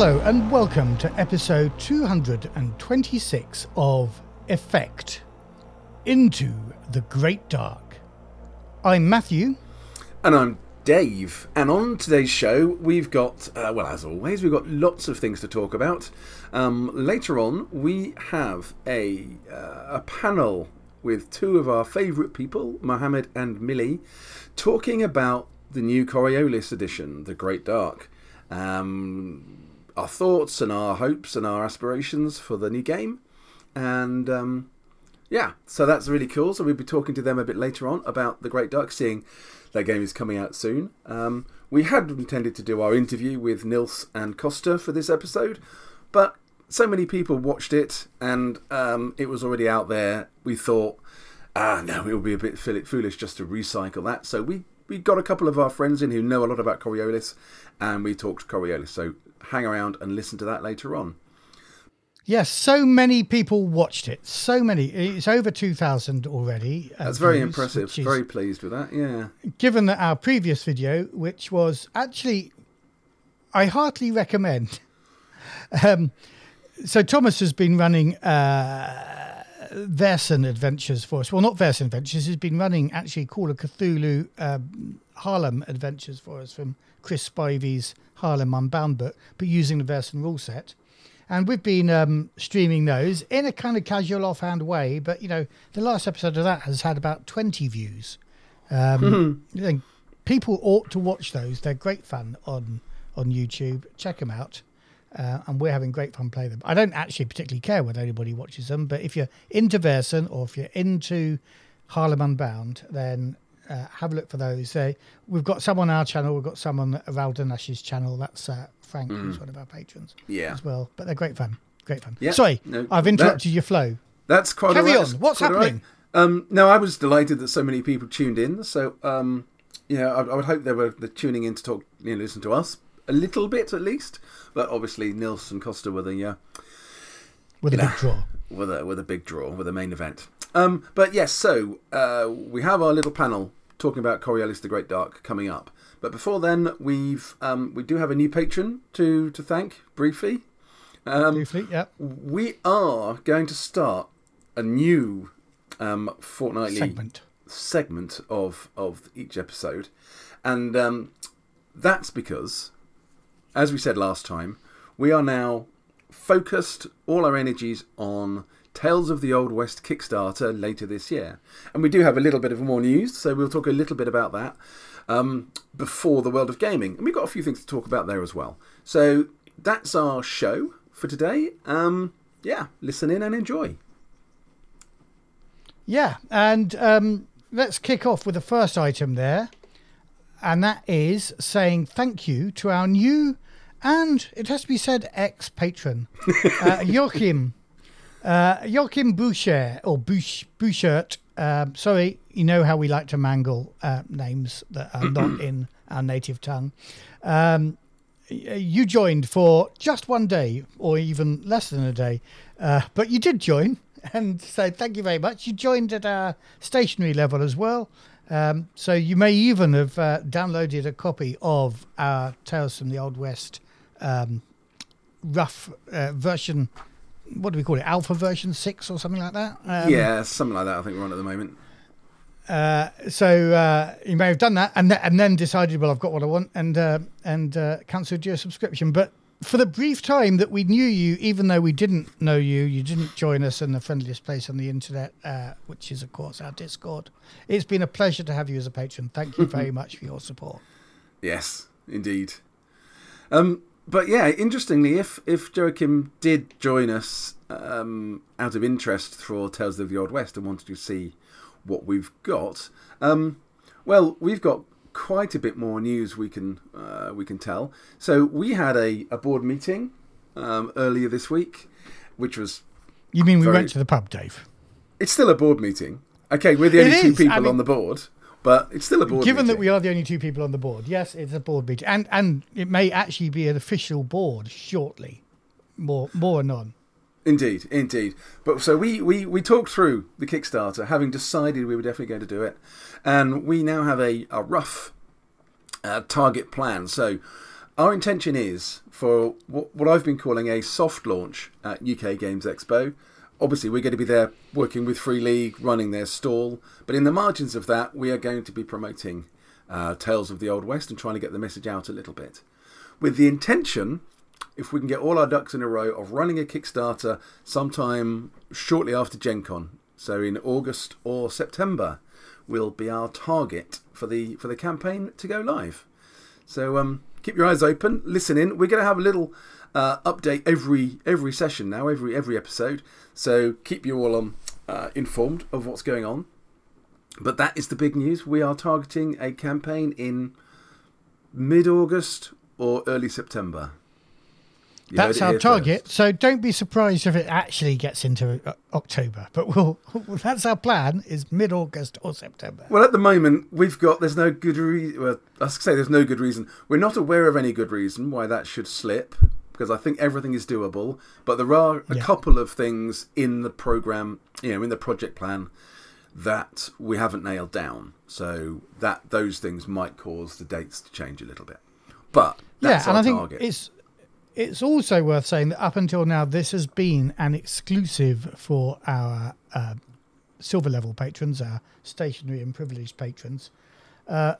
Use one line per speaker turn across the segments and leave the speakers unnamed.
Hello and welcome to episode 226 of Effekt Into the Great Dark. I'm Matthew.
And I'm Dave. And on today's show, we've got, uh, well, as always, we've got lots of things to talk about. Um, later on, we have a, uh, a panel with two of our favourite people, Mohamed and Millie, talking about the new Coriolis edition, The Great Dark. Um, our thoughts and our hopes and our aspirations for the new game. And um, yeah, so that's really cool. So we'll be talking to them a bit later on about The Great Dark, seeing their game is coming out soon. Um, we had intended to do our interview with Nils and Kosta for this episode, but so many people watched it and um, it was already out there. We thought, ah, no, it would be a bit foolish just to recycle that. So we, we got a couple of our friends in who know a lot about Coriolis and we talked Coriolis. So hang around and listen to that later on.
Yes, so many people watched it. So many. It's over 2,000 already.
Uh, That's very views, impressive. Very pleased with that. Yeah.
Given that our previous video, which was actually, I heartily recommend. Um, so Thomas has been running uh, Vaesen Adventures for us. Well, not Vaesen Adventures. He's been running actually Call of Cthulhu um, Harlem Adventures for us from Chris Spivey's Harlem Unbound book, but using the Vaesen rule set. And we've been um, streaming those in a kind of casual, offhand way. But, you know, the last episode of that has had about 20 views. Um, mm-hmm. People ought to watch those. They're great fun on, on YouTube. Check them out. Uh, and we're having great fun playing them. I don't actually particularly care whether anybody watches them, but if you're into Vaesen or if you're into Harlem Unbound, then uh, have a look for those. Uh, we've got some on our channel. We've got some on Raldonash's channel. That's uh, Frank, mm. who's one of our patrons,
yeah,
as well. But they're great fun. Great fun. Yeah, Sorry, no, I've interrupted that, your flow.
That's quite.
Carry
right.
on. What's happening?
Right. Um, no, I was delighted that so many people tuned in. So, um, know, I, I, would hope they were tuning in to talk, you know, listen to us a little bit at least. But obviously, Nils and Kosta were the uh,
with a big draw.
With a with a big draw, with a main event. Um, but yes, so uh, we have our little panel talking about Coriolis the Great Dark coming up. But before then, we've um, we do have a new patron to to thank briefly.
Um, briefly, yeah.
We are going to start a new um, fortnightly
segment
segment of of each episode, and um, that's because as we said last time, we are now focused all our energies on Tales of the Old West Kickstarter later this year. And we do have a little bit of more news, so we'll talk a little bit about that um, before the world of gaming. And we've got a few things to talk about there as well. So that's our show for today. Um, yeah, listen in and enjoy.
Yeah, and um, let's kick off with the first item there. And that is saying thank you to our new and it has to be said ex patron, uh, Joachim. Uh, Joachim Boucher, or Bouch, Bouchert, um, sorry, you know how we like to mangle uh, names that are not in our native tongue. Um, you joined for just one day, or even less than a day, uh, but you did join, and so thank you very much. You joined at our stationary level as well. Um, so you may even have uh, downloaded a copy of our Tales from the Old West um, rough uh, version. What do we call it? Alpha version six or something like that.
Um, yeah, something like that. I think we're on at the moment.
Uh, so uh, you may have done that, and th- and then decided, well, I've got what I want, and uh, and uh, cancelled your subscription. But for the brief time that we knew you, even though we didn't know you, you didn't join us in the friendliest place on the internet, uh, which is of course our Discord. It's been a pleasure to have you as a patron. Thank you very much for your support.
Yes, indeed. Um, but yeah, interestingly, if if Joachim did join us um, out of interest for Tales of the Old West and wanted to see what we've got, um, well, we've got quite a bit more news we can uh, we can tell. So we had a, a board meeting um, earlier this week, which was.
You mean we very... went to the pub, Dave?
It's still a board meeting. Okay, we're the only two people I mean... on the board. But it's still a board.
Given
meeting.
that we are the only two people on the board, yes, it's a board meeting, and and it may actually be an official board shortly. More more anon.
Indeed, indeed. But so we, we, we talked through the Kickstarter, having decided we were definitely going to do it, and we now have a, a rough uh, target plan. So our intention is for what, what I've been calling a soft launch at UK Games Expo. Obviously, we're going to be there working with Free League, running their stall, but in the margins of that, we are going to be promoting uh, Tales of the Old West and trying to get the message out a little bit. With the intention, if we can get all our ducks in a row, of running a Kickstarter sometime shortly after Gen Con. So in August or September will be our target for the for the campaign to go live. So um, keep your eyes open, listen in. We're going to have a little uh, update every every session now, every every episode. So keep you all um, uh, informed of what's going on. But that is the big news. We are targeting a campaign in mid August or early September.
You That's our target. First. So don't be surprised if it actually gets into uh, October. But we'll, that's our plan: is mid August or September.
Well, at the moment, we've got there's no good reason. Well, I say there's no good reason. We're not aware of any good reason why that should slip because I think everything is doable. But there are a yeah. couple of things in the program, you know, in the project plan that we haven't nailed down. So that those things might cause the dates to change a little bit. But yeah, and I think
it's it's also worth saying that up until now, this has been an exclusive for our uh, silver level patrons, our stationary and privileged patrons. Uh,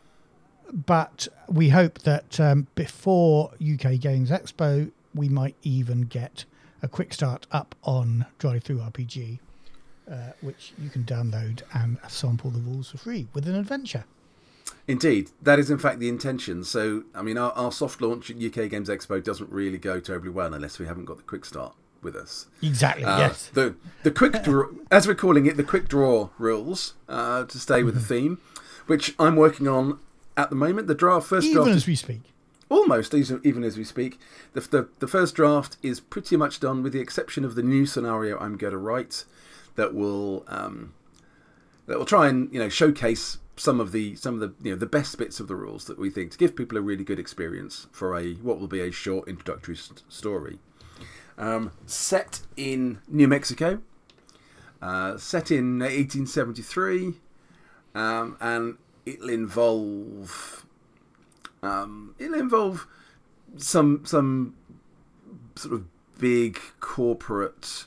but we hope that um, before UK Games Expo, we might even get a quick start up on DriveThruRPG, uh, which you can download and sample the rules for free with an adventure.
Indeed, that is in fact the intention. So, I mean, our, our soft launch at UK Games Expo doesn't really go terribly well unless we haven't got the quick start with us.
Exactly. Uh, yes.
The the quick draw, as we're calling it, the quick draw rules uh, to stay with mm-hmm. the theme, which I'm working on at the moment. The draft first
even
draft
as we speak.
Almost even as we speak. The, the the first draft is pretty much done, with the exception of the new scenario I'm going to write that will um, that will try and you know showcase some of the some of the you know the best bits of the rules that we think to give people a really good experience for a what will be a short introductory st- story. Um, set in New Mexico, uh, set in 1873, um, and it'll involve um, it'll involve some some sort of big corporate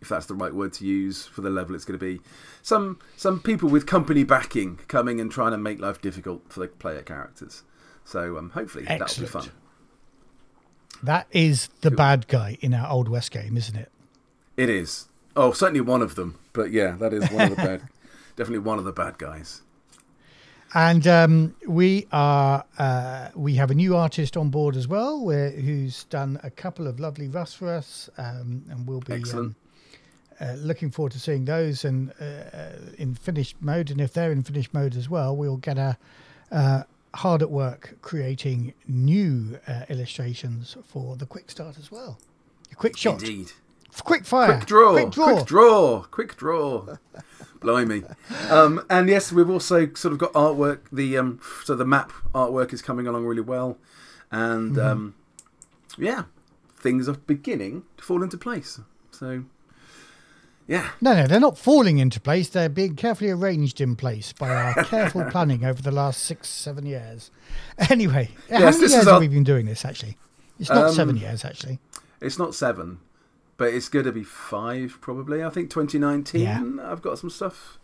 if that's the right word to use for the level it's going to be. Some some people with company backing coming and trying to make life difficult for the player characters. So um, hopefully Excellent. that'll be fun.
That is the bad guy in our Old West game, isn't it?
It is. Oh, certainly one of them. But yeah, that is one of the bad. Definitely one of the bad guys.
And um, we are uh, we have a new artist on board as well, who's done a couple of lovely rusts for us, um, and will be um, uh, looking forward to seeing those and uh, uh, in finished mode. And if they're in finished mode as well, we'll get a uh, hard at work creating new uh, illustrations for the quick start as well. A quick shot.
Indeed.
Quick fire.
Quick draw. Quick draw. Quick draw. Quick draw. Blimey. Um, and yes, we've also sort of got artwork. The um, so the map artwork is coming along really well, and mm-hmm. um, yeah, things are beginning to fall into place. So yeah.
No, no, they're not falling into place. They're being carefully arranged in place by our careful planning over the last six, seven years. Anyway, yes, how many years our... have we been doing this, actually? It's not um, seven years, actually.
It's not seven, but it's going to be five, probably. I think 2019, yeah. I've got some stuff.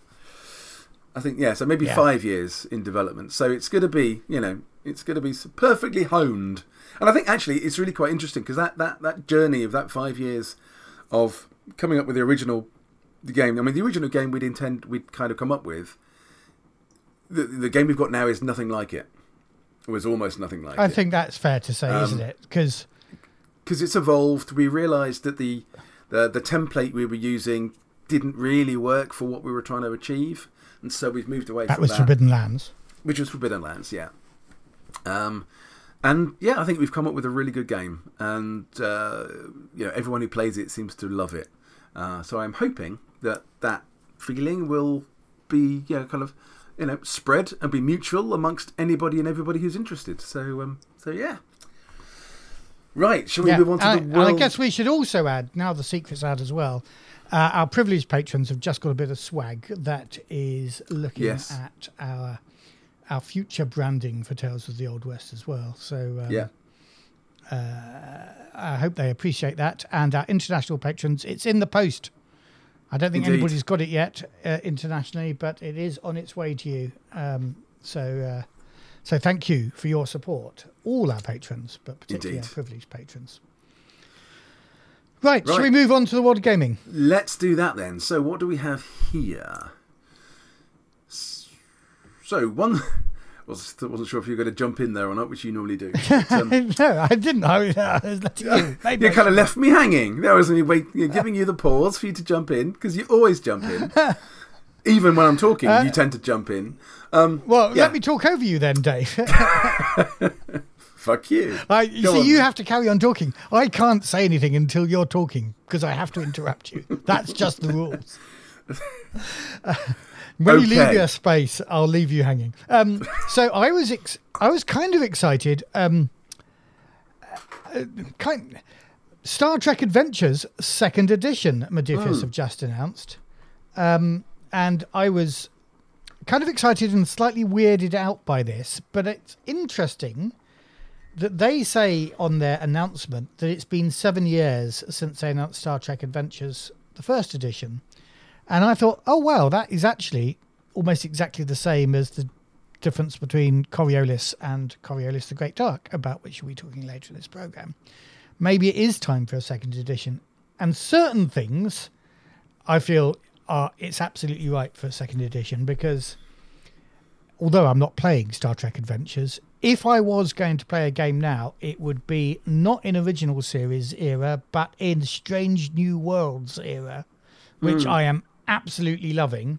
I think, yeah, so maybe yeah. five years in development. So it's going to be, you know, it's going to be perfectly honed. And I think actually it's really quite interesting because that, that, that journey of that five years of coming up with the original the game. I mean, the original game we'd intend we'd kind of come up with. The the game we've got now is nothing like it. It was almost nothing like
I
it.
think that's fair to say, um, isn't it? Because
because it's evolved. We realised that the, the the template we were using didn't really work for what we were trying to achieve, and so we've moved away.
That
from
was
that,
Forbidden Lands,
which was Forbidden Lands, yeah. Um, and yeah, I think we've come up with a really good game, and uh, you know everyone who plays it seems to love it. Uh, so I'm hoping that that feeling will be yeah kind of you know spread and be mutual amongst anybody and everybody who's interested. So um, so yeah. Right, shall we yeah, move on to
and,
the world?
I guess we should also add now the secret's out as well. Uh, our privileged patrons have just got a bit of swag that is looking yes. at our our future branding for Tales of the Old West as well. So um,
yeah,
uh, I hope they appreciate that. And our international patrons, it's in the post. I don't think
Indeed.
anybody's got it yet uh, internationally, but it is on its way to you. Um, so, uh, so thank you for your support, all our patrons, but particularly
Indeed.
our privileged patrons. Right, shall we move on to the world of gaming?
Let's do that then. So, what do we have here? So, one. Was, wasn't sure if you were going to jump in there or not, which you normally do. But, um,
no, I didn't. I was, I was letting you. Maybe
you
I
kind of left me hanging. There was me wait, giving you the pause for you to jump in because you always jump in. Even when I'm talking, you tend to jump in. Um,
Well,
yeah.
let me talk over you then, Dave.
fuck you.
I, you
Go
see,
on.
you have to carry on talking. I can't say anything until you're talking because I have to interrupt you. That's just the rules. Uh, when you leave your space, I'll leave you hanging. Um, so I was, ex- I was kind of excited. Um, uh, kind, Star Trek Adventures Second Edition, Modiphius have just announced, um, and I was kind of excited and slightly weirded out by this. But it's interesting that they say on their announcement that it's been seven years since they announced Star Trek Adventures, the first edition. And I thought, oh, wow, that is actually almost exactly the same as the difference between Coriolis and Coriolis the Great Dark, about which we'll be talking later in this program. Maybe it is time for a second edition. And certain things I feel are it's absolutely right for a second edition because although I'm not playing Star Trek Adventures, if I was going to play a game now, it would be not in original series era, but in Strange New Worlds era, which hmm. I am absolutely loving.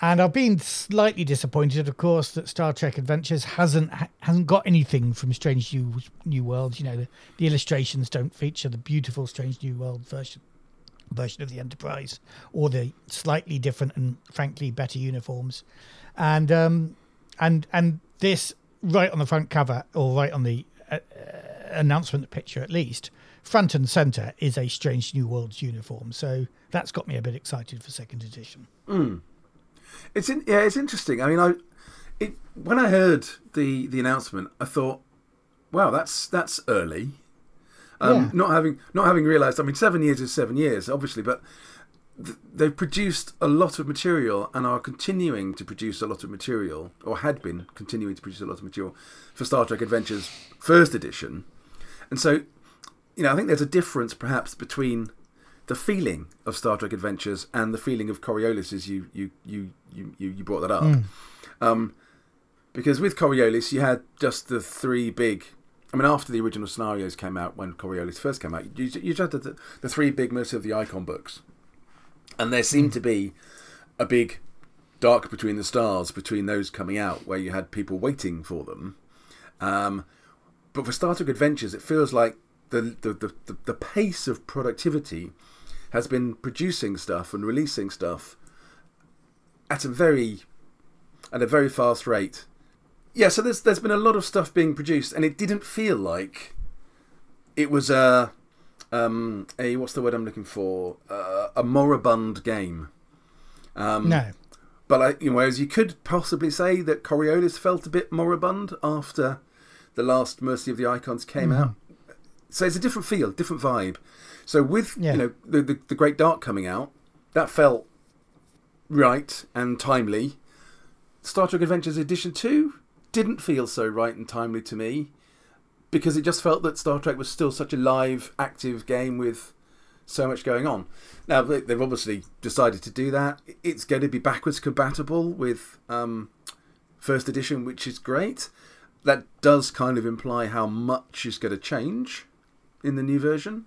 And I've been slightly disappointed, of course, that Star Trek Adventures hasn't ha- hasn't got anything from Strange New New Worlds. You know, the, the illustrations don't feature the beautiful Strange New World version version of the Enterprise, or the slightly different and frankly better uniforms, and um, and and this right on the front cover or right on the uh, uh, announcement picture at least, front and center is a Strange New Worlds uniform. So that's got me a bit excited for second edition.
It's in, yeah, it's interesting. I mean, I it when I heard the the announcement, I thought, wow, that's that's early. Um,
Yeah.
Not having not having realised, I mean, seven years is seven years, obviously, but th- they've produced a lot of material and are continuing to produce a lot of material, or had been continuing to produce a lot of material for Star Trek Adventures First Edition, and so you know, I think there's a difference perhaps between the feeling of Star Trek Adventures and the feeling of Coriolis as you you you you, you you brought that up. Um, because with Coriolis you had just the three big I mean after the original scenarios came out when Coriolis first came out, you, you just had the, the three big Mercy of the Icon books. And there seemed to be a big dark between the stars between those coming out where you had people waiting for them. Um, but for Star Trek Adventures, it feels like the, the, the, the, the pace of productivity has been producing stuff and releasing stuff at a very at a very fast rate. Yeah, so there's there's been a lot of stuff being produced, and it didn't feel like it was a um, a what's the word I'm looking for uh, a moribund game. Um,
no,
but I, you know, whereas you could possibly say that Coriolis felt a bit moribund after the last Mercy of the Icons came out. So it's a different feel, different vibe. So with
Yeah.
you know the, the the Great Dark coming out, that felt right and timely. Star Trek Adventures Edition Two didn't feel so right and timely to me because it just felt that Star Trek was still such a live, active game with so much going on. Now they- they've obviously decided to do that. It's going to be backwards compatible with um, first edition, which is great. That does kind of imply how much is going to change in the new version,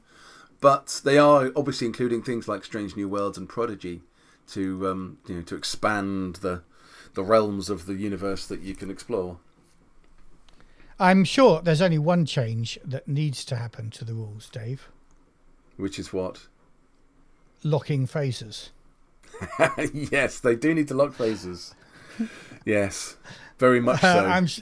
but they are obviously including things like Strange New Worlds and Prodigy to um, you know to expand the the realms of the universe that you can explore.
I'm sure there's only one change that needs to happen to the rules, Dave.
Which is what?
Locking phases.
yes, they do need to lock phases. yes, very much so.
Uh, I'm. sh-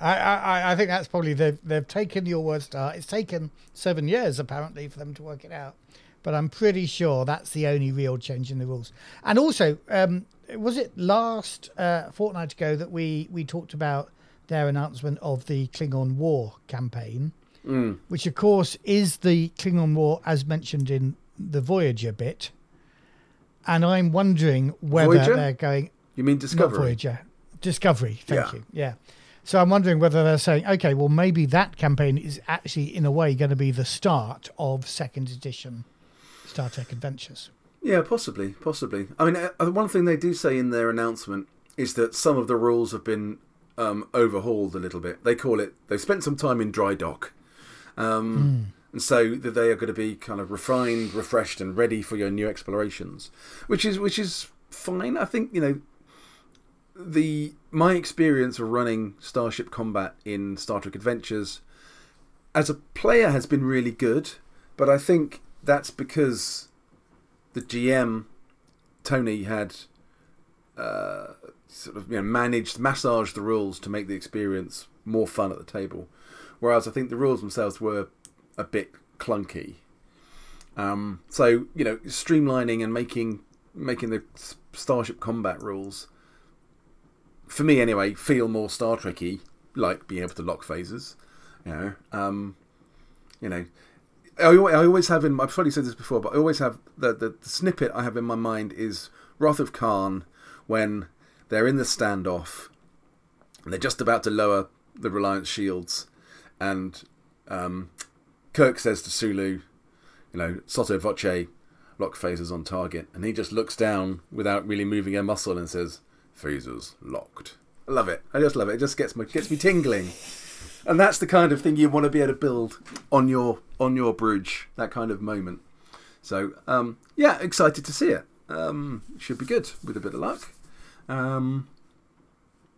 I, I, I think that's probably they've they've taken your word star. It's taken seven years apparently for them to work it out, but I'm pretty sure that's the only real change in the rules. And also, um, was it last uh, fortnight ago that we we talked about their announcement of the Klingon War campaign?
Mm.
which of course is the Klingon War as mentioned in the Voyager bit. And I'm wondering whether
Voyager?
they're going
You mean Discovery?
Voyager, Discovery. Thank
Yeah.
you. Yeah. So I'm wondering whether they're saying, okay, well maybe that campaign is actually in a way going to be the start of second edition Star Trek Adventures.
Yeah, possibly, possibly. I mean, uh, one thing they do say in their announcement is that some of the rules have been um, overhauled a little bit. They call it. They've spent some time in dry dock, um, and so that they are going to be kind of refined, refreshed, and ready for your new explorations, which is which is fine. I think you know the my experience of running Starship Combat in Star Trek Adventures as a player has been really good, but I think that's because the GM Tony had uh, sort of you know managed massaged the rules to make the experience more fun at the table, whereas I think the rules themselves were a bit clunky. Um, so you know, streamlining and making making the Starship combat rules, for me anyway, feel more Star Trekky, like being able to lock phases. You know, um, you know, I, I always have in. I've probably said this before, but I always have the, the the snippet I have in my mind is Wrath of Khan when they're in the standoff and they're just about to lower the Reliant's shields, and um, Kirk says to Sulu, you know, sotto voce, lock phasers on target, and he just looks down without really moving a muscle and says, "Phasers locked." I love it. I just love it. It just gets me gets me tingling. And that's the kind of thing you want to be able to build on your on your bridge. That kind of moment. So um, yeah, excited to see it. Um, should be good with a bit of luck. Um,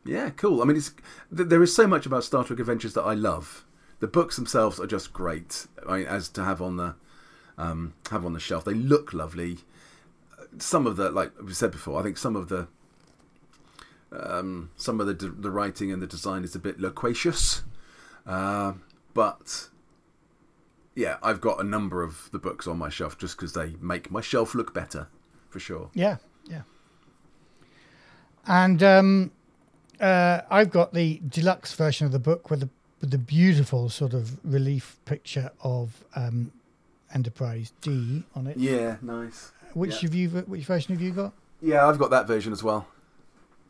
yeah, cool. I mean, it's th- there is so much about Star Trek Adventures that I love. The books themselves are just great. I mean, as to have on the um, have on the shelf, they look lovely. Some of the, like we said before, I think some of the um, some of the the writing and the design is a bit loquacious, uh, but yeah, I've got a number of the books on my shelf just because they make my shelf look better, for sure.
Yeah, yeah. And um, uh, I've got the deluxe version of the book with the with the beautiful sort of relief picture of um, Enterprise D on it.
Yeah, nice.
Which
yeah.
have you? Which version have you got?
Yeah, I've got that version as well.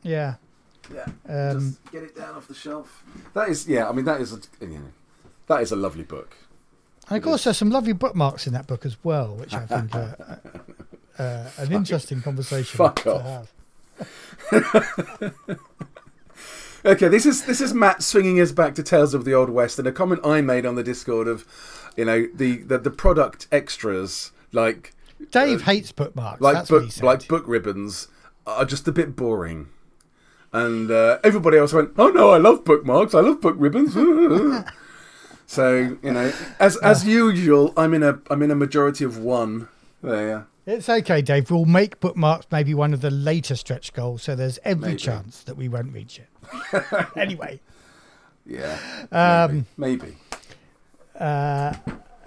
Yeah.
Yeah.
Um,
Just get it down off the shelf. That is, yeah. I mean, that is, a, you know, that is a lovely book.
And of course, there's some lovely bookmarks in that book as well, which I think are uh, uh, an interesting conversation
fuck
to
off.
have.
Okay, this is this is Matt swinging us back to Tales of the Old West, and a comment I made on the Discord of, you know, the the, the product extras like
Dave hates bookmarks.
like
That's what he
book
said.
like book ribbons are just a bit boring. And uh, everybody else went, "Oh no, I love bookmarks. I love book ribbons." so you know, as as usual, I'm in a I'm in a majority of one. There,
It's okay, Dave. We'll make bookmarks maybe one of the later stretch goals, so there's every
Maybe.
chance that we won't reach it. anyway,
yeah,
Um,
maybe. maybe.
uh,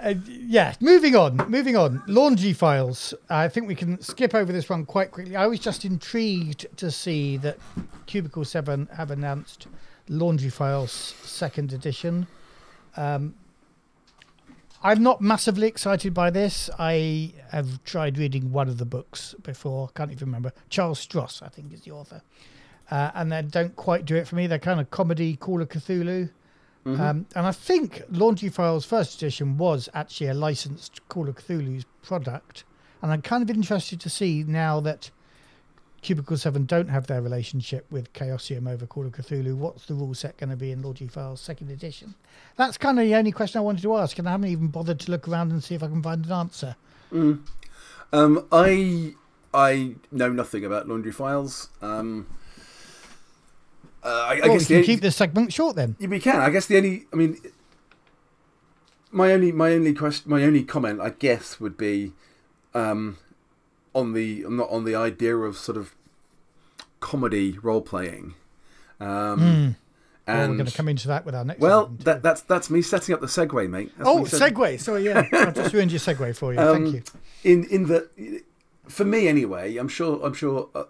uh, yeah, moving on, moving on. Laundry files. I think we can skip over this one quite quickly. I was just intrigued to see that Cubicle 7 have announced Laundry Files second edition. Um, I'm not massively excited by this. I have tried reading one of the books before. Can't even remember. Charles Stross, I think, is the author. Uh, and they don't quite do it for me. They're kind of comedy, Call of Cthulhu. Um, and I think Laundry Files First Edition was actually a licensed Call of Cthulhu's product. And I'm kind of interested to see now that Cubicle 7 don't have their relationship with Chaosium over Call of Cthulhu, what's the rule set going to be in Laundry Files Second Edition? That's kind of the only question I wanted to ask, and I haven't even bothered to look around and see if I can find an answer.
Um, I I know nothing about laundry files. Um, uh, I, I
well, we
guess the
can
only-
keep this segment short then.
Yeah, we can. I guess the only, I mean, my only, my only question, my only comment, I guess, would be um, on the, not on the idea of sort of comedy role playing. Um,
Well,
and
we're going to come into that with our next
well, that, that's that's me setting up the segue, mate. That's
Oh, segue. Sorry, yeah. I just ruined your segue for you.
Um,
Thank you.
in in the for me anyway i'm sure i'm sure uh,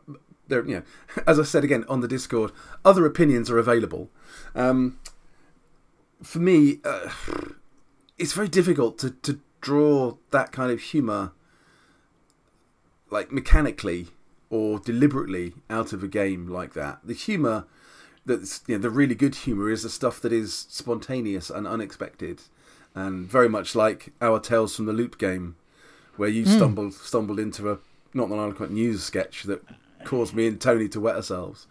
there you know as i said again on the discord other opinions are available um for me uh, it's very difficult to, to draw that kind of humour like mechanically or deliberately out of a game like that. The humour that's you know, the really good humour is the stuff that is spontaneous and unexpected, and very much like our Tales from the Loop game, where you mm. stumbled stumbled into a not an eloquent news sketch that caused me and Tony to wet ourselves,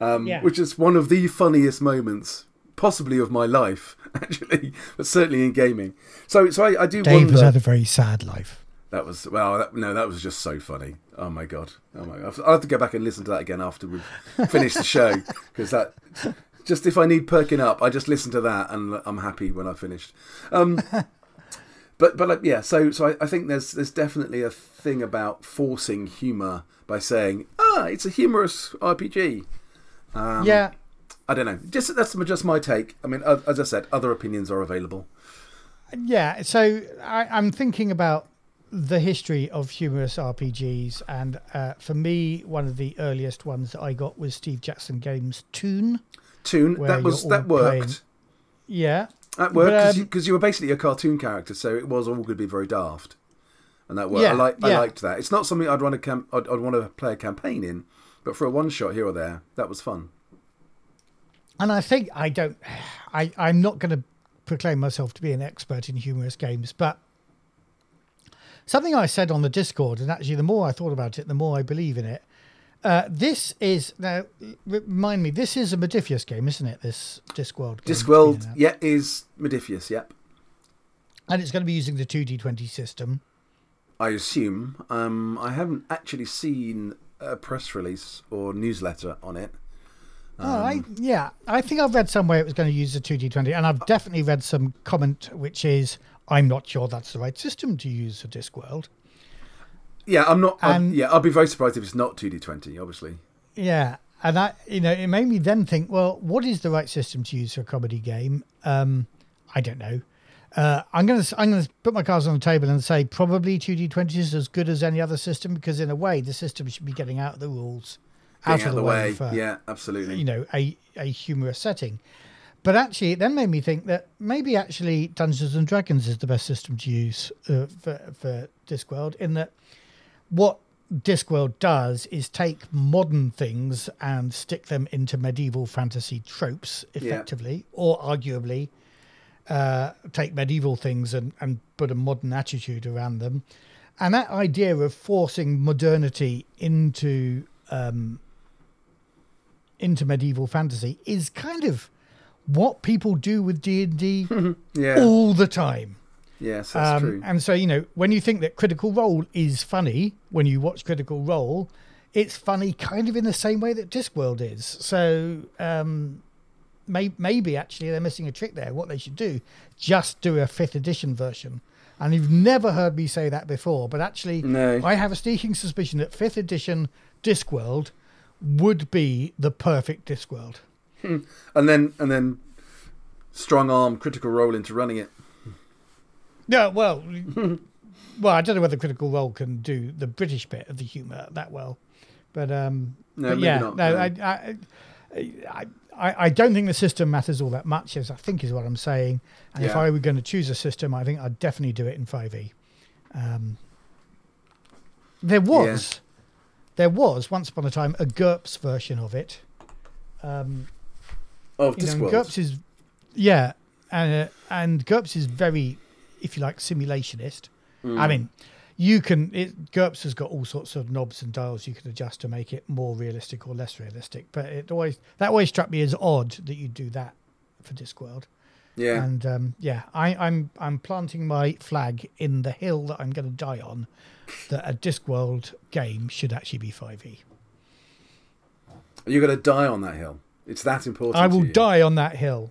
um, yeah. which is one of the funniest moments possibly of my life, actually, but certainly in gaming. So, so I, I do.
Dave
wonder,
has had a very sad life.
That was well, that, no, that was just so funny. Oh my god, oh my! God. I'll have to go back and listen to that again after we've finished the show because that just if I need perking up, I just listen to that and I'm happy when I finished. Um, but but like, yeah, so so I, I, think there's there's definitely a thing about forcing humour by saying ah, it's a humorous RPG.
Um, yeah,
I don't know. Just that's just my take. I mean, as I said, other opinions are available.
Yeah, so I, I'm thinking about the history of humorous RPGs, and uh, for me, one of the earliest ones that I got was Steve Jackson Games Toon.
Toon that was that worked. Playing,
yeah,
that worked because um, you, you, were basically a cartoon character, so it was all going to be very daft, and that worked. Yeah, I like yeah. I liked that. It's not something I'd want to cam- I'd, I'd want to play a campaign in, but for a one shot here or there, that was fun.
And I think I don't, I I'm not going to proclaim myself to be an expert in humorous games, but something I said on the Discord, and actually, the more I thought about it, the more I believe in it. Uh, this is now remind me. This is a Modiphius game, isn't it? This Discworld.
Game, Discworld, yeah, is Modiphius. Yep.
And it's going to be using the two D twenty system.
I assume. Um, I haven't actually seen a press release or newsletter on it.
Um, oh, I, yeah, I think I've read somewhere it was going to use the two D twenty, and I've definitely read some comment which is I'm not sure that's the right system to use for Discworld.
Yeah, I'm not. And, yeah, I'll be very surprised if it's not 2D20, obviously.
Yeah, and that you know it made me then think, well, what is the right system to use for a comedy game? Um, I don't know. Uh, I'm gonna I'm gonna put my cards on the table and say probably 2D20 is as good as any other system because in a way the system should be getting out of the rules,
out, out of the, way. way for, yeah, absolutely.
You know, a a humorous setting. But actually, it then made me think that maybe actually Dungeons and Dragons is the best system to use uh, for, for Discworld, in that what Discworld does is take modern things and stick them into medieval fantasy tropes effectively, yeah. or arguably uh, take medieval things and, and put a modern attitude around them. And that idea of forcing modernity into um, into medieval fantasy is kind of what people do with D and D all the time.
Yes, that's um, true.
And so you know, when you think that Critical Role is funny, when you watch Critical Role, it's funny kind of in the same way that Discworld is. So um, may, maybe actually they're missing a trick there. What they should do, just do a fifth edition version. And you've never heard me say that before, but actually, no. I have a sneaking suspicion that fifth edition Discworld would be the perfect Discworld.
Hmm. and then and then strong arm critical role into running it.
Yeah, well, well, I don't know whether critical role can do the British bit of the humour that well, but um, no, but yeah, not, no, no. I, I, I, I don't think the system matters all that much, as I think is what I'm saying. And yeah. if I were going to choose a system, I think I'd definitely do it in 5e. Um, there was, yeah. there was once upon a time a GURPS version of it. Um,
of you Discworld.
GURPS is, yeah, and uh, and GURPS is very, if you like, simulationist. Mm. I mean, you can. It, GURPS has got all sorts of knobs and dials you can adjust to make it more realistic or less realistic. But it always that always struck me as odd that you do that for Discworld.
Yeah.
And um, yeah, I, I'm I'm planting my flag in the hill that I'm going to die on. That a Discworld game should actually be 5e.
You're going to die on that hill. It's that important.
I will die on that hill.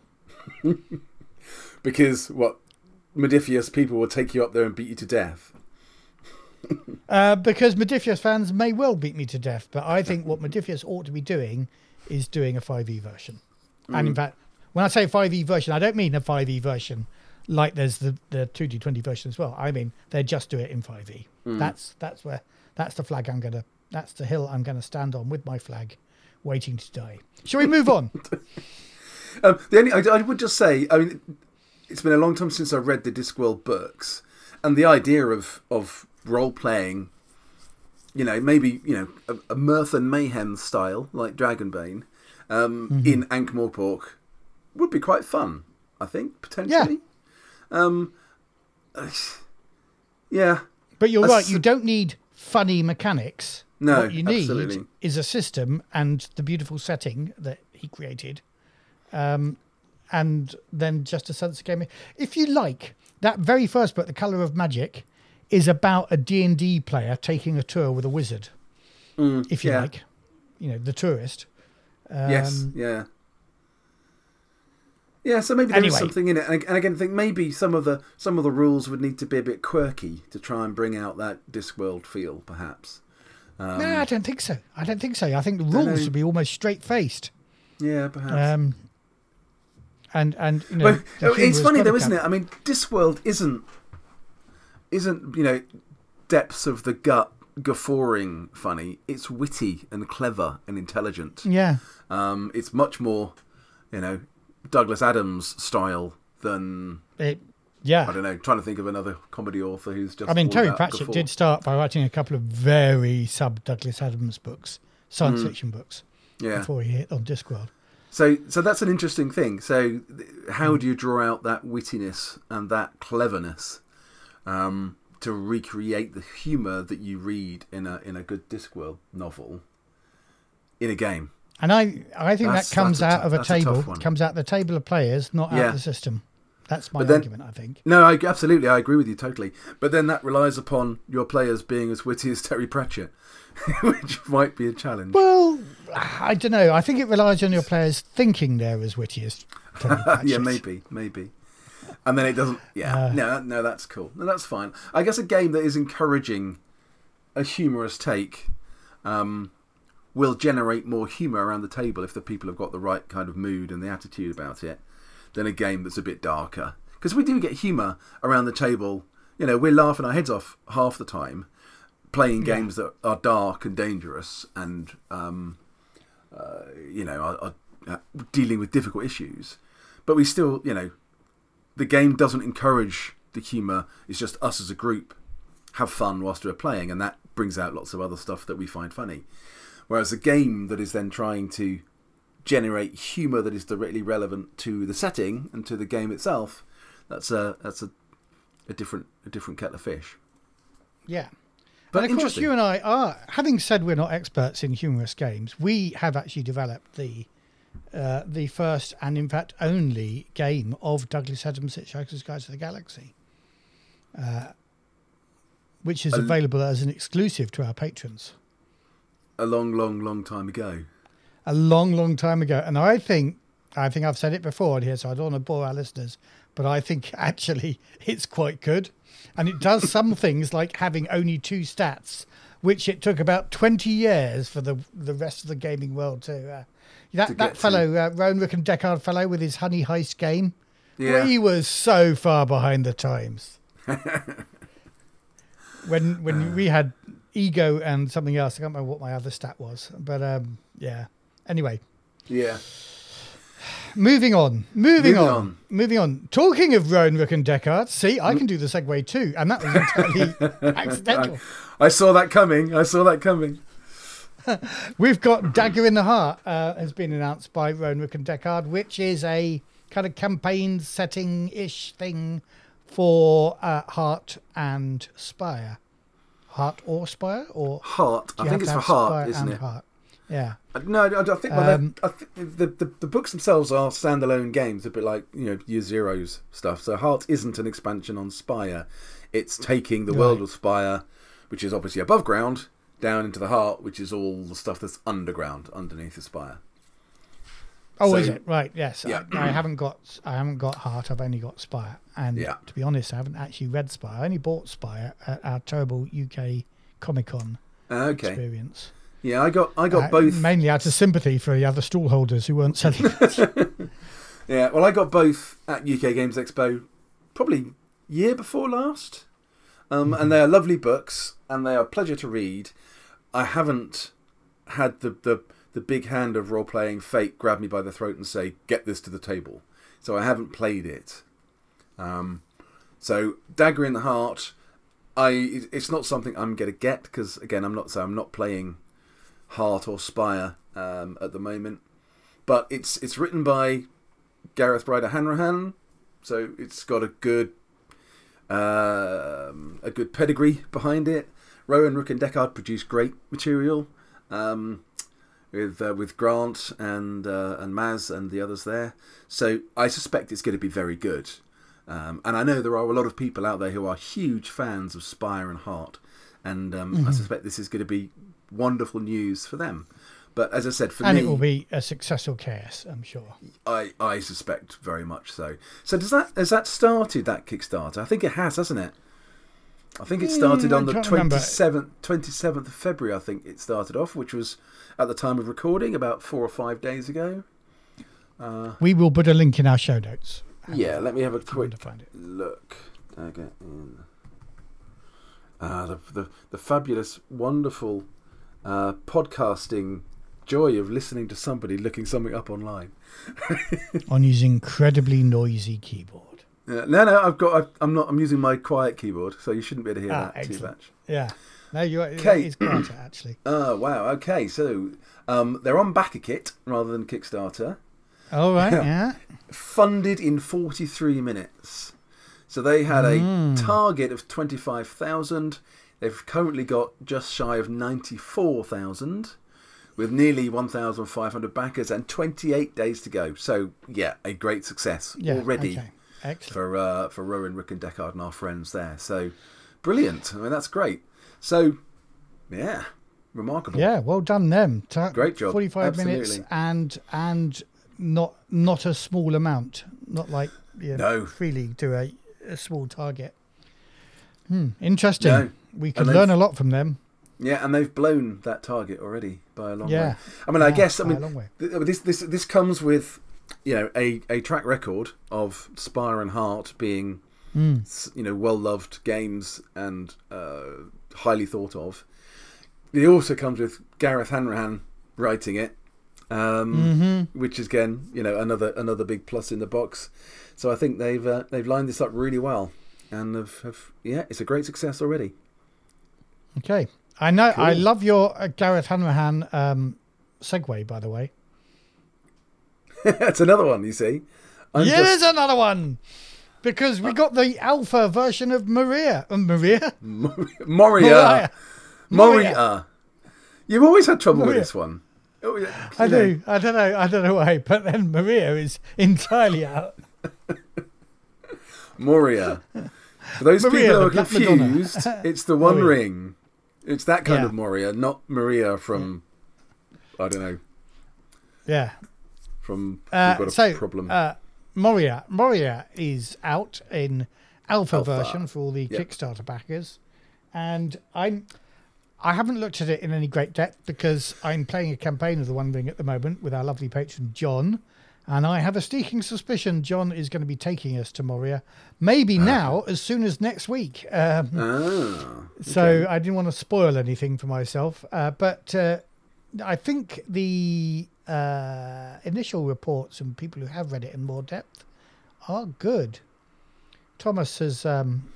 because what Modiphius people will take you up there and beat you to death.
uh, because Modiphius fans may well beat me to death, but I think what Modiphius ought to be doing is doing a 5e version. Mm. And in mm. fact, when I say 5e version, I don't mean a 5e version like there's the, the 2D20 version as well. I mean they just do it in 5e. Mm. That's that's where that's the flag I'm gonna that's the hill I'm gonna stand on with my flag waiting to die. Shall we move on?
um, the only I, I, would just say, I mean, it's been a long time since I read the Discworld books, and the idea of of role playing, you know, maybe you know a, a mirth and mayhem style like Dragonbane um,
Mm-hmm.
in Ankh-Morpork would be quite fun. I think potentially. Um, yeah,
But you're right. You don't need funny mechanics.
No,
what you need
absolutely.
is a system and the beautiful setting that he created, um, and then just a sense of gaming. If you like, that very first book, The Color of Magic, is about a D and D player taking a tour with a wizard. if you
Mm, yeah.
like, you know, the tourist. Um,
yes, yeah. Yeah, so maybe there is
Anyway.
something in it, and, and again, I think maybe some of the some of the rules would need to be a bit quirky to try and bring out that Discworld feel, perhaps. Um,
no, I don't think so. I don't think so. I think the rules should be almost straight faced.
Yeah, perhaps.
Um, and and you know,
But it's funny though, isn't it? I mean, Discworld isn't isn't you know depths of the gut guffawing funny. It's witty and clever and intelligent.
Yeah,
Um, it's much more, you know, Douglas Adams style than
it, yeah.
I don't know. Trying to think of another comedy author who's just.
I mean, Terry Pratchett
guffaw.
did start by writing a couple of very sub Douglas Adams books, science fiction books,
Mm. Yeah.
before he hit on Discworld.
So, so that's an interesting thing. So, how
Hmm.
do you draw out that wittiness and that cleverness um, to recreate the humour that you read in a in a good Discworld novel in a game?
And I, I think
That's-
that comes out
tou-
of a
that's a
table, comes out the table of players, not out
Yeah.
of the system. That's my
then-
argument, I think.
No, I, absolutely, I agree with you totally. But then that relies upon your players being as witty as Terry Pratchett, which might be a challenge.
Well, I don't know. I think it relies on your players thinking they're as witty as
yeah, maybe, maybe. And then it doesn't. Yeah,
Uh.
no, no, that's cool. No, that's fine. I guess a game that is encouraging a humorous take um, will generate more humour around the table if the people have got the right kind of mood and the attitude about it than a game that's a bit darker. Because we do get humour around the table. You know, we're laughing our heads off half the time playing
Yeah.
games that are dark and dangerous and um, uh, you know are, are uh, dealing with difficult issues. But we still, you know, the game doesn't encourage the humour. It's just us as a group have fun whilst we're playing, and that brings out lots of other stuff that we find funny. Whereas a game that is then trying to generate humour that is directly relevant to the setting and to the game itself, that's a that's a, a different a different kettle of fish.
Yeah.
But
and of course, you and I are, having said we're not experts in humorous games, we have actually developed the uh, the first and, in fact, only game of Douglas Adams' Hitchhiker's Guide to the Galaxy, uh, which is available as an exclusive to our patrons
A long, long, long time ago.
a long, long time ago. And I think, I think I've said it before on here, so I don't want to bore our listeners, but I think actually it's quite good. And it does some things like having only two stats, which it took about 20 years for the the rest of the gaming world to. Uh, that,
To
that
get to.
fellow, uh, Rook and Deckard fellow with his Honey Heist game,
Yeah.
he was so far behind the times. when when we had ego and something else, I can't remember what my other stat was, but um, yeah. Anyway,
Yeah.
Moving on, moving,
Moving
on,
on.
moving on. Talking of Rowan Rook and Deckard, see, I can do the segue too, and that was entirely accidental.
I saw that coming. I saw that coming.
We've got Dagger in the Heart uh, has been announced by Rowan Rook and Deckard, which is a kind of campaign setting ish thing for uh, Heart and Spire. Heart or Spire, or
Heart. I think it's for heart,
Spire
isn't
and
it?
Heart? Yeah.
No, I, I think, well,
Um,
I think the, the the books themselves are standalone games, a bit like you know Year Zero's stuff. So Heart isn't an expansion on Spire; it's taking the world of Spire, which is obviously above ground, down into the Heart, which is all the stuff that's underground, underneath the Spire.
Oh,
So-
is it right? Yes.
Yeah.
I, I haven't got. I haven't got Heart. I've only got Spire. And
Yeah.
to be honest, I haven't actually read Spire. I only bought Spire at our terrible UK Comic Con
Uh, Okay,
experience.
Yeah, I got I got
Uh,
both.
mainly out of sympathy for the other stallholders who weren't selling it.
Yeah, well, I got both at UK Games Expo, probably year before last, um, and they are lovely books and they are a pleasure to read. I haven't had the the, the big hand of role playing fate grab me by the throat and say, "Get this to the table," so I haven't played it. Um, so Dagger in the Heart, I it's not something I'm going to get because again I'm not so I'm not playing Heart or Spire um, at the moment, but it's it's written by Gareth Ryder Hanrahan, so it's got a good um, a good pedigree behind it. Rowan Rook and Deckard produced great material um, with uh, with Grant and uh, and Maz and the others there. So I suspect it's going to be very good. Um, and I know there are a lot of people out there who are huge fans of Spire and Heart, and um, mm-hmm. I suspect this is going to be wonderful news for them. But as I said, for
and
me, and
it will be a successful case, I'm sure.
I, I suspect very much so. So does that has that started that Kickstarter? I think it has, hasn't it? I think it started mm, on the 27th, 27th of February, I think it started off, which was at the time of recording about four or five days ago.
Uh, we will put a link in our show notes.
Yeah, let me have a quick look. Dagger in. Uh, the, the, the fabulous, wonderful uh, podcasting joy of listening to somebody looking something up online.
on his incredibly noisy keyboard.
Yeah, no, no, I've got. i am not. I'm using my quiet keyboard, so you shouldn't be able to hear ah, that excellent. too much.
Yeah. No, you are. Okay. It's quieter actually.
Oh wow. Okay, so um, they're on BackerKit rather than Kickstarter.
All right. yeah.
Funded in 43 minutes. So they had a mm. target of 25,000. They've currently got just shy of 94,000 with nearly 1,500 backers and 28 days to go. So, yeah, a great success yeah, already. Okay. For uh, for Rowan, Rook, and Deckard and our friends there. So brilliant. I mean, that's great. So, yeah, remarkable.
Yeah, well done them.
Ta- great job.
Forty five minutes and and not not a small amount. Not like you know, no. freely to a, a small target. Hmm, interesting. No. We can learn a lot from them.
Yeah, and they've blown that target already by a long yeah. way. I mean, yeah, I guess I mean this this this comes with you know a, a track record of Spire and Heart being mm. you know well loved games and uh, highly thought of. It also comes with Gareth Hanrahan writing it, um, mm-hmm. which is again you know another another big plus in the box. So I think they've uh, they've lined this up really well, and have, have yeah, it's a great success already.
Okay, I know cool. I love your uh, Gareth Hanrahan um, segue by the way.
That's another one, you see.
I'm yeah, just... there's another one. Because we got the alpha version of Maria. Uh, Maria?
Moria. Moria. Moria. You've always had trouble Maria. with this one.
Oh, yeah, I know. do. I don't know. I don't know why. But then Maria is entirely out.
Moria. For those Maria, people who are confused, it's the One Moria. Ring. It's that kind yeah. of Moria, not Maria from, I don't know.
Yeah
from uh, so, problem.
Uh, Moria Moria is out in alpha, alpha. version for all the yep. Kickstarter backers, and I'm I haven't looked at it in any great depth because I'm playing a campaign of the One Ring at the moment with our lovely patron John, and I have a sneaking suspicion John is going to be taking us to Moria, maybe uh. now as soon as next week. Um,
oh,
okay. So I didn't want to spoil anything for myself, uh, but uh, I think the uh, initial reports from people who have read it in more depth are good. Thomas has, um,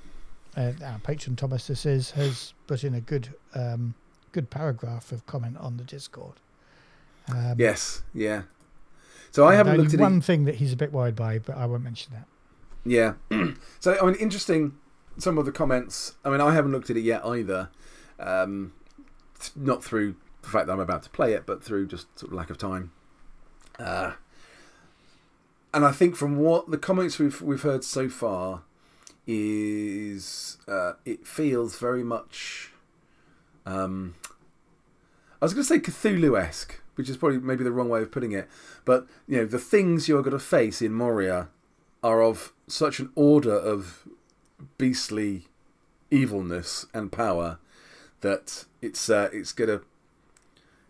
uh, our patron Thomas, this is, has put in a good, um, good paragraph of comment on the Discord.
Um, yes, yeah. So I haven't looked at
one
it.
thing that he's a bit worried by, but I won't mention that.
Yeah. so I mean, interesting. Some of the comments. I mean, I haven't looked at it yet either. Um, not through the fact that I'm about to play it, but through just sort of lack of time. Uh, and I think from what the comments we've we've heard so far is uh, it feels very much. Um, I was going to say Cthulhu esque, which is probably maybe the wrong way of putting it. But you know, the things you're going to face in Moria are of such an order of beastly evilness and power that it's uh, it's gonna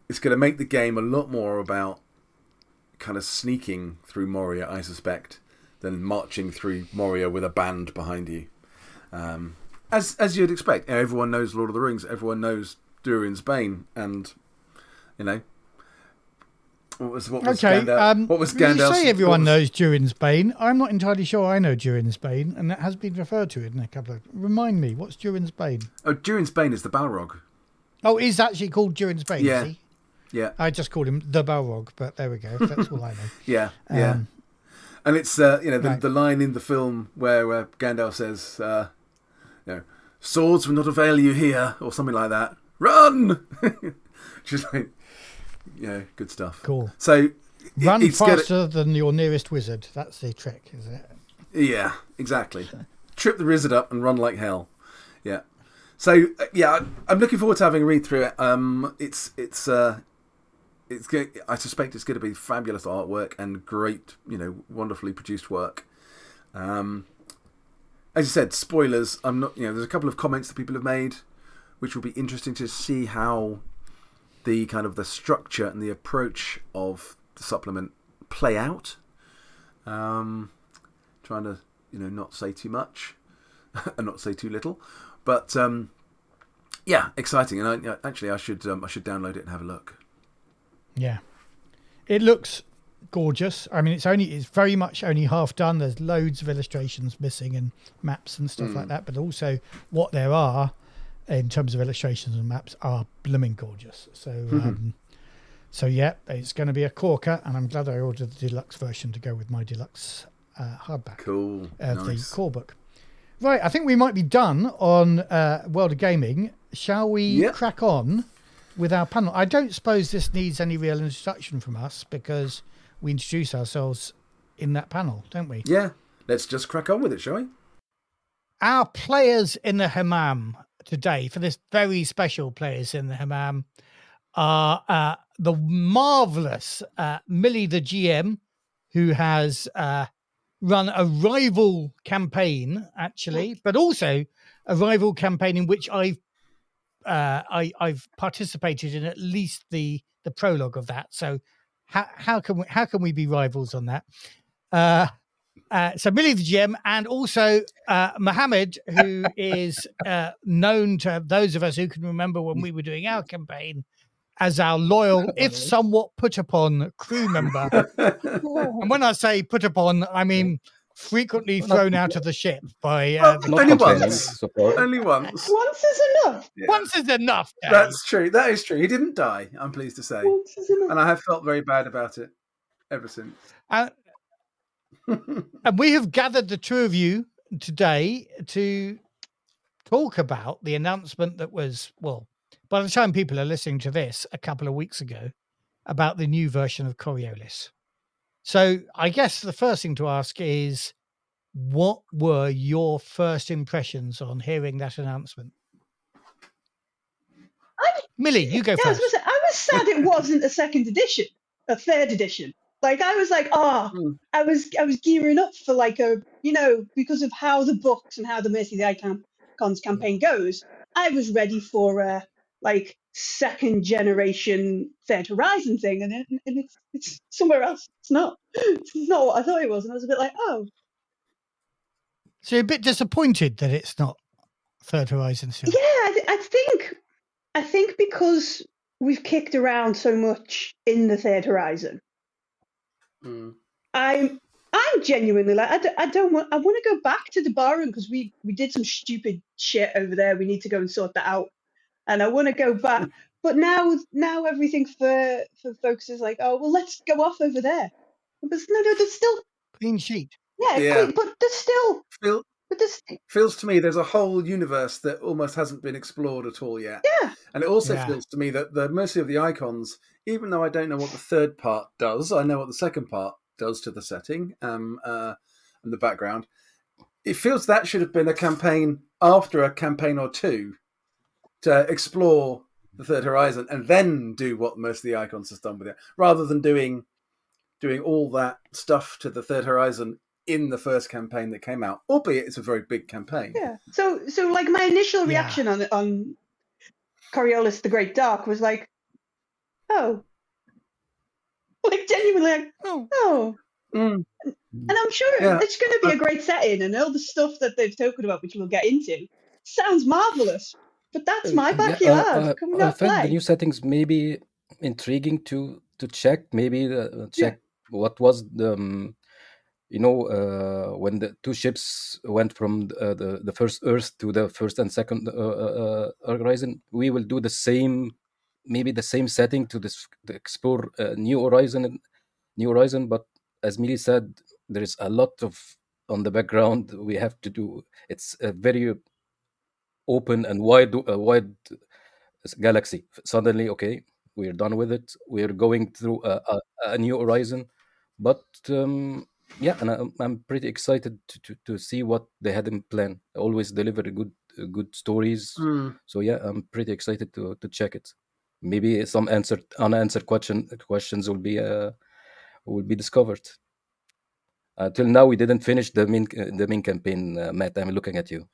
it's going to make the game a lot more about kind of sneaking through Moria, I suspect, than marching through Moria with a band behind you. Um, as as you'd expect, everyone knows Lord of the Rings, everyone knows Durin's Bane, and you know, What was what was
Okay.
Gandalf?
Um,
what was Gandalf?
you say everyone knows Durin's Bane. I'm not entirely sure I know Durin's Bane, and that has been referred to in a couple of. Remind me, what's Durin's Bane?
Oh, Durin's Bane is the Balrog.
Oh, he's actually called Durin's Bane.
Yeah.
Is he?
Yeah,
I just called him the Balrog, but there we go. That's all I know.
yeah, yeah.
Um,
And it's uh, you know the,
Right.
the line in the film where uh, Gandalf says, uh, you know, "Swords will not avail you here," or something like that. Run! Just like, know, good stuff.
Cool.
So
Run faster than your nearest wizard. That's the trick, is it?
Yeah, exactly. Trip the wizard up and run like hell. Yeah. So uh, yeah, I'm looking forward to having a read through it. Um, it's it's uh, it's go- I suspect it's going to be fabulous artwork and great, you know, wonderfully produced work. Um, as you said, spoilers. I'm not. You know, there's a couple of comments that people have made, which will be interesting to see how the kind of the structure and the approach of the supplement play out. Um, trying to you know not say too much and not say too little, but um, yeah, exciting. And I, actually, I should um, I should download it and have a look.
Yeah. It looks gorgeous. I mean, it's only it's very much only half done. There's loads of illustrations missing and maps and stuff like that. But also, what there are in terms of illustrations and maps are blooming gorgeous. So, um, so yeah, it's going to be a corker, and I'm glad I ordered the deluxe version to go with my deluxe uh, hardback
Cool,
of
nice.
the core book. Right, I think we might be done on uh, World of Gaming. Shall we
Yep.
crack on with our panel? I don't suppose this needs any real introduction from us because we introduce ourselves in that panel, don't we?
Yeah, let's just crack on with it, shall we?
Our players in the Hammam today, for this very special players in the Hammam, are uh, the marvelous uh, Millie the GM, who has uh, run a rival campaign, actually, but also a rival campaign in which I've uh, I, I've participated in at least the the prologue of that. So how how can we how can we be rivals on that? Uh, so Millie the GM and also uh, Mohamed, who is uh, known to those of us who can remember when we were doing our campaign as our loyal, if somewhat put upon crew member. and when I say put upon, I mean frequently thrown out of the ship by uh, the
Not
Not
Only
complaining,
once.
support.
Only once.
Once is enough.
Yeah.
once is enough. Dave.
That's true. That is true. He didn't die. I'm pleased to say,
Once is enough.
and I have felt very bad about it ever since.
Uh, and we have gathered the two of you today to talk about the announcement that was, well, by the time people are listening to this, a couple of weeks ago, about the new version of Coriolis. So I guess the first thing to ask is, what were your first impressions on hearing that announcement?
I-
Millie, you go
Yeah, I was,
first.
I was sad it wasn't a second edition, a third edition. Like I was like, oh,
Hmm.
I was I was gearing up for like a you know because of how the books and how the Mercy of the Icons campaign goes. I was ready for a like second generation Third Horizon thing, and, it, and it's it's somewhere else. It's not. It's not what I thought it was, and I was a bit like, oh,
So you're a bit disappointed that it's not Third Horizon still.
Yeah, I, th- I think I think because we've kicked around so much in the third horizon,
Mm.
I'm I'm genuinely like I don't want I want to go back to the barroom because we we did some stupid shit over there. We need to go and sort that out, and I want to go back. But now now everything for for folks is like, oh well, let's go off over there. But no, no, there's still
Clean sheet.
yeah,
Yeah.
quick, but there's still
Feel,
but there's
feels to me there's a whole universe that almost hasn't been explored at all yet.
yeah
And it also
Yeah.
feels to me that the Mercy of the Icons, even though I don't know what the third part does, I know what the second part does to the setting um, uh, and the background. It feels that should have been a campaign after a campaign or two to explore the third horizon and then do what Mercy of the Icons has done with it, rather than doing doing all that stuff to the third horizon in the first campaign that came out, albeit it's a very big campaign.
Yeah. So so like my initial
Yeah.
reaction on on Coriolis the Great Dark was like, oh. Like genuinely like,
Oh,
oh.
Mm.
And I'm sure
Yeah.
it's gonna be a great setting and all the stuff that they've talked about, which we'll get into, sounds marvelous. But that's my
Uh, yeah,
backyard.
uh,
Come
I
not
find the new settings maybe intriguing to to check maybe uh, check what was the um, you know uh, when the two ships went from uh, the the first Earth to the first and second uh, uh, horizon. We will do the same, maybe the same setting to this to explore new horizon, new horizon. But as Millie said, there is a lot of on the background we have to do. It's a very open and wide wide galaxy. Suddenly, okay, we're done with it. We're going through a, a, a new horizon, but um, yeah, and I'm, I'm pretty excited to, to, to see what they had in plan. Always deliver good uh, good stories.
Mm.
So yeah, I'm pretty excited to to check it. Maybe some answered unanswered question questions will be uh, will be discovered. Uh, till now, we didn't finish the main uh, the main campaign. Uh, Matt, I'm looking at you.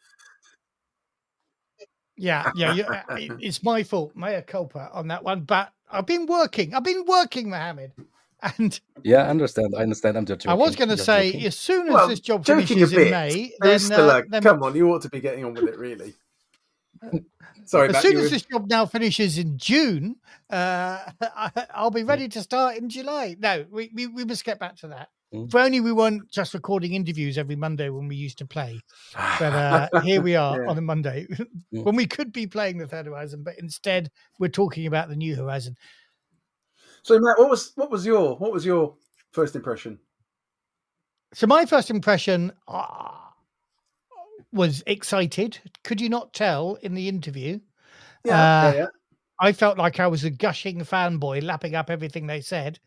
Yeah, yeah, uh, it's my fault, mea culpa on that one. But I've been working. I've been working, Mohamed, and
Yeah, I understand. I understand. I'm joking.
I was going to say
joking.
as soon as
Well,
this job
joking
finishes
a bit.
in May, then, uh,
a,
then
come on, you ought to be getting on with it, really. Sorry,
as
Matt,
soon
you
as
were-
this job now finishes in June, uh, I, I'll be ready to start in July. No, we, we, we must get back to that.
Mm.
If only we weren't just recording interviews every Monday when we used to play. But uh, here we are
Yeah.
on a Monday
Mm.
when we could be playing the Third Horizon, but instead we're talking about the New Horizon.
So, Matt, what was what was your what was your first impression?
So my first impression uh, was excited. Could you not tell in the interview?
Yeah,
Uh,
yeah, yeah.
I felt like I was a gushing fanboy, lapping up everything they said.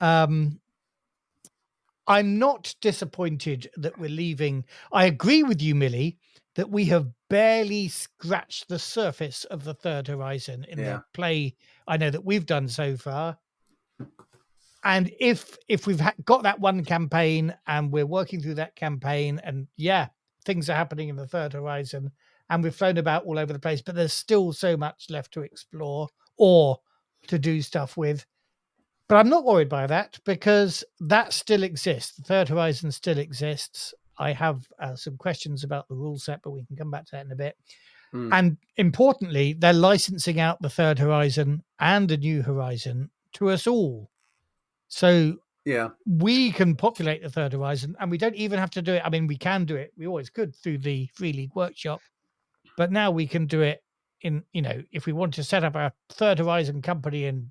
Um, I'm not disappointed that we're leaving. I agree with you, Millie, that we have barely scratched the surface of the third horizon in
Yeah.
the play I know that we've done so far. And if if we've ha- got that one campaign and we're working through that campaign, and yeah, things are happening in the third horizon, and we've flown about all over the place, but there's still so much left to explore or to do stuff with. But I'm not worried by that because that still exists. The third horizon still exists. I have uh, some questions about the rule set, but we can come back to that in a bit.
Hmm.
And importantly, they're licensing out the third horizon and the new horizon to us all. So
yeah.
we can populate the third horizon and we don't even have to do it. I mean, we can do it. We always could through the Free League workshop, but now we can do it in, you know, if we want to set up a third horizon company and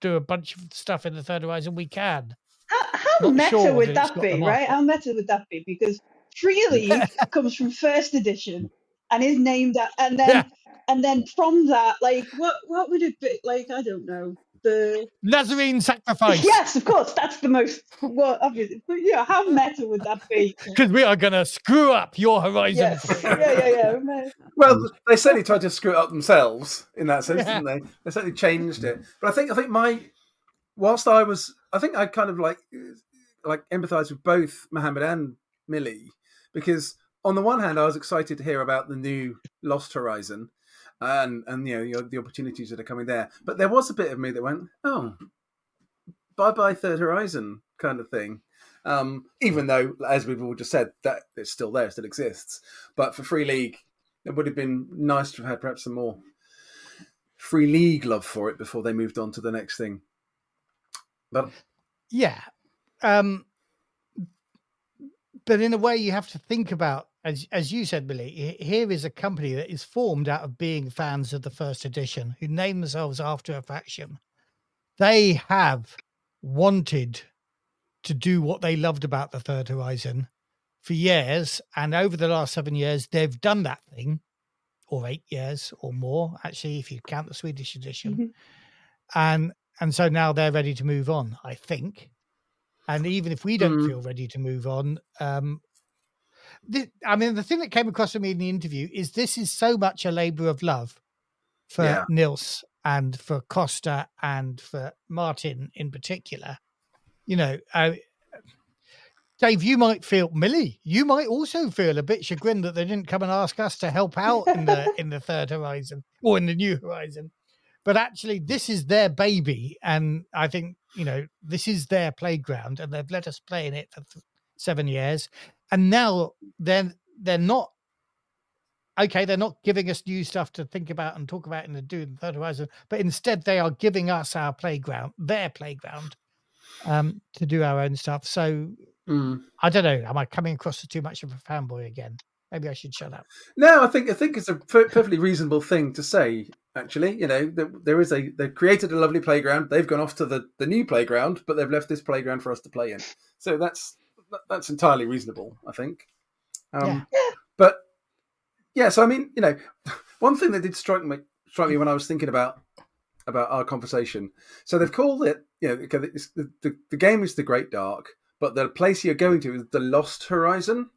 do a bunch of stuff in the third horizon, we can.
How, how meta
sure
would
that
that be, right? How meta would that be? Because Free League comes from first edition and is named that, and then
Yeah.
and then from that, like what what would it be? Like I don't know. The
Nazarene sacrifice.
yes, of course, that's the most well obviously. But yeah, how meta would that be?
Because we are going to screw up your horizon.
Yes, yeah, yeah, yeah.
Well, they certainly tried to screw it up themselves in that sense,
Yeah.
didn't they? They certainly changed it. But I think I think my whilst I was I think I kind of like like empathise with both Mohamed and Millie because on the one hand I was excited to hear about the new Lost Horizon and and you know the opportunities that are coming there. But there was a bit of me that went, oh, bye bye Third Horizon kind of thing. Um, even though, as we've all just said, that it's still there, still exists. But for Free League, it would have been nice to have had perhaps some more free league love for it before they moved on to the next thing. But
Yeah. Um, but in a way, you have to think about, as as you said, Millie. Here is a company that is formed out of being fans of the first edition, who name themselves after a faction. They have wanted to do what they loved about the Third Horizon for years, and over the last seven years, they've done that thing, or eight years or more, actually, if you count the Swedish edition
Mhm.
and and so now they're ready to move on i think and even if we don't
Mm.
feel ready to move on um the, i mean the thing that came across to me in the interview is this is so much a labor of love for
Yeah.
nils and for Kosta and for martin in particular you know uh, Dave, you might feel Millie. You might also feel a bit chagrined that they didn't come and ask us to help out in the in the third horizon or in the new horizon but actually this is their baby and i think you know this is their playground and they've let us play in it for th- seven years and now they're they're not okay, they're not giving us new stuff to think about and talk about in the Dune Third Horizon, but instead they are giving us our playground, their playground, um, to do our own stuff. So
Mm.
I don't know. Am I coming across as too much of a fanboy again? Maybe I should shut up.
No, I think I think it's a per- perfectly reasonable thing to say. Actually, you know, there, there is a they've created a lovely playground. They've gone off to the, the new playground, but they've left this playground for us to play in. So that's that- that's entirely reasonable. I think. Um, But yeah, so I mean, you know, one thing that did strike me strike me when I was thinking about about our conversation. So they've called it, you know, the, the the game is the Great Dark, but the place you're going to is the Lost Horizon.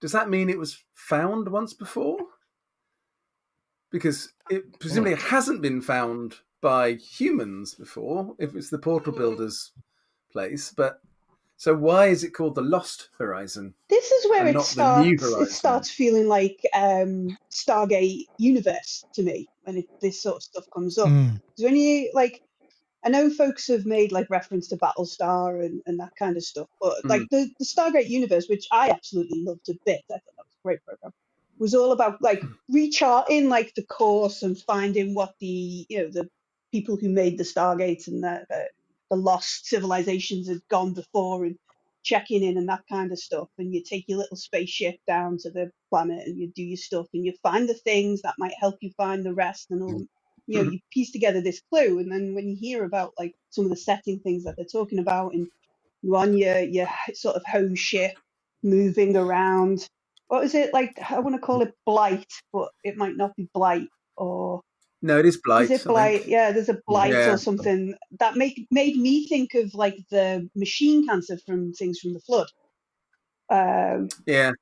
Does that mean it was found once before? Because it presumably hasn't been found by humans before, if it's the Portal Builders place. But so why is it called the Lost Horizon?
This is where
And
it
not the new
starts. It starts feeling like um, Stargate universe to me when it, this sort of stuff comes up.
Mm.
'Cause when you like, I know folks have made like reference to Battlestar and, and that kind of stuff, but like the, the Stargate universe, which I absolutely loved a bit, I thought that was a great program, was all about like recharting like the course and finding what the you know the people who made the Stargates and the the, the lost civilizations had gone before and checking in and that kind of stuff. And you take your little spaceship down to the planet and you do your stuff and you find the things that might help you find the rest and all. Mm-hmm. You know, you piece together this clue, and then when you hear about like some of the setting things that they're talking about, and you're on your your sort of home ship, moving around. What is it like? I want to call it blight, but it might not be blight or
No, it is Blight.
is it blight? Yeah, there's a blight
Yeah.
or something that make made me think of like the machine cancer from things from the flood, um,
Yeah.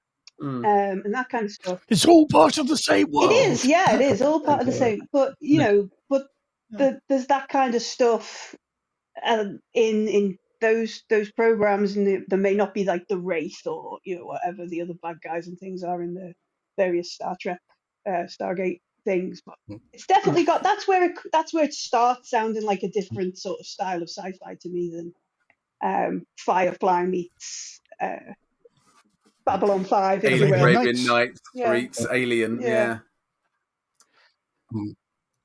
Mm.
um, and that kind of stuff.
It's all part of the same world.
It is, yeah, it is all part of the same. But you know, but the, there's that kind of stuff um, in in those those programs, and there- there may not be like the wraith or you know whatever the other bad guys and things are in the various Star Trek, uh, Stargate things. But
Mm.
it's definitely got that's where it that's where it starts sounding like a different sort of style of sci-fi to me than um, Firefly meets uh, Babylon Five. if you
Alien
Arabian
will.
Arabian
Nights.
Nights
Yeah.
Alien.
Yeah.
Yeah.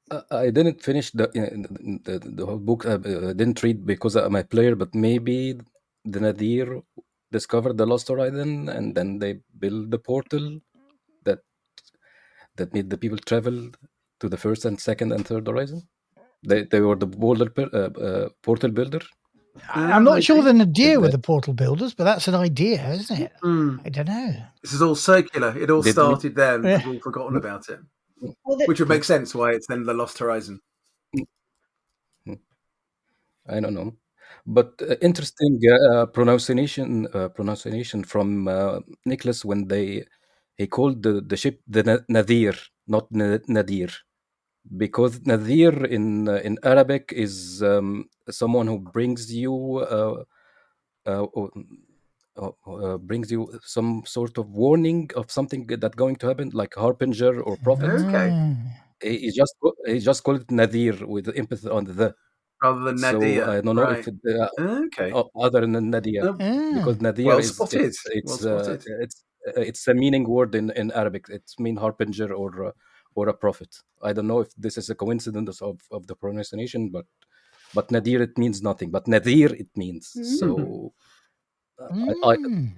Uh, I didn't finish the the, the whole book. I uh, didn't read because I'm a player, but maybe the Nadir discovered the Lost Horizon, and then they build the portal that that made the people travel to the first and second and third horizon. They they were the boulder uh, uh, portal builder.
I- I'm not sure
maybe.
the Nadir
Did
with the portal builders, but that's an idea, isn't it?
Mm.
I don't know.
This is all circular. It all
Did we-
started there, and
Yeah.
we've all forgotten about it.
Well, the,
Which would make sense why it's then the Lost Horizon.
I don't know, but uh, interesting uh, pronunciation uh, pronunciation from uh, Nicholas when they he called the, the ship the Nadir, not Nadir, because Nadir in uh, in Arabic is um, someone who brings you uh, uh, uh, uh, brings you some sort of warning of something that going to happen, like harbinger or prophet.
Okay.
Ah.
He, he just he just called it Nadir with the emphasis on the.
Rather than
So
Nadir.
I don't know
right.
if it, uh,
Okay.
other than Nadir
Oh,
Ah.
because Nadir
Well
is
spotted.
it's it's,
Well
uh,
spotted.
uh, it's a meaning word in, in Arabic. It's mean harbinger or uh, or a prophet. I don't know if this is a coincidence of, of the pronunciation, but but Nadir it means nothing. But Nadir it means so. uh, I, I,
Mm.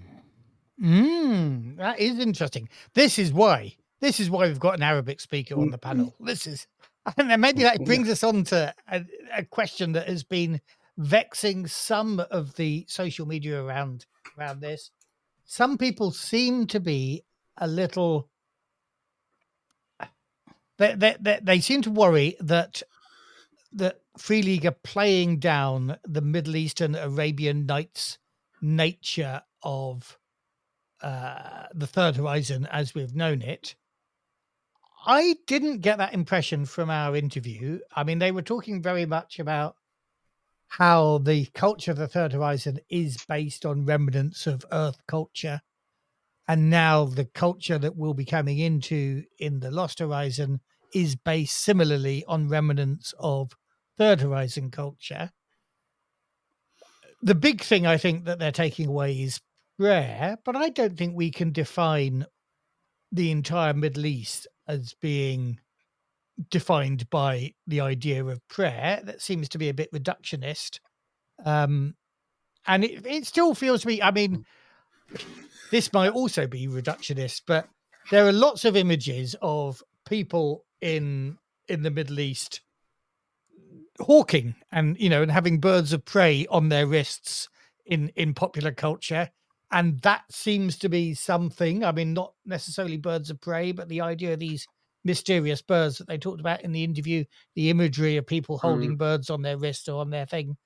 Mm, that is interesting. This is why. This is why we've got an Arabic speaker on the panel. This is, and maybe that brings us on to a, a question that has been vexing some of the social media around around this. Some people seem to be a little. They, they, they, they seem to worry that that Free League are playing down the Middle Eastern Arabian Nights nature of uh, the Third Horizon as we've known it. I didn't get that impression from our interview. I mean, they were talking very much about how the culture of the Third Horizon is based on remnants of Earth culture. And now the culture that we'll be coming into in the Lost Horizon is based similarly on remnants of Third Horizon culture. The big thing I think that they're taking away is prayer, but I don't think we can define the entire Middle East as being defined by the idea of prayer. That seems to be a bit reductionist. Um, and it, it still feels to me, I mean, this might also be reductionist, but there are lots of images of people in in the Middle East hawking and you know and having birds of prey on their wrists in in popular culture and that seems to be something i mean not necessarily birds of prey but the idea of these mysterious birds that they talked about in the interview the imagery of people holding mm. birds on their wrist or on their thing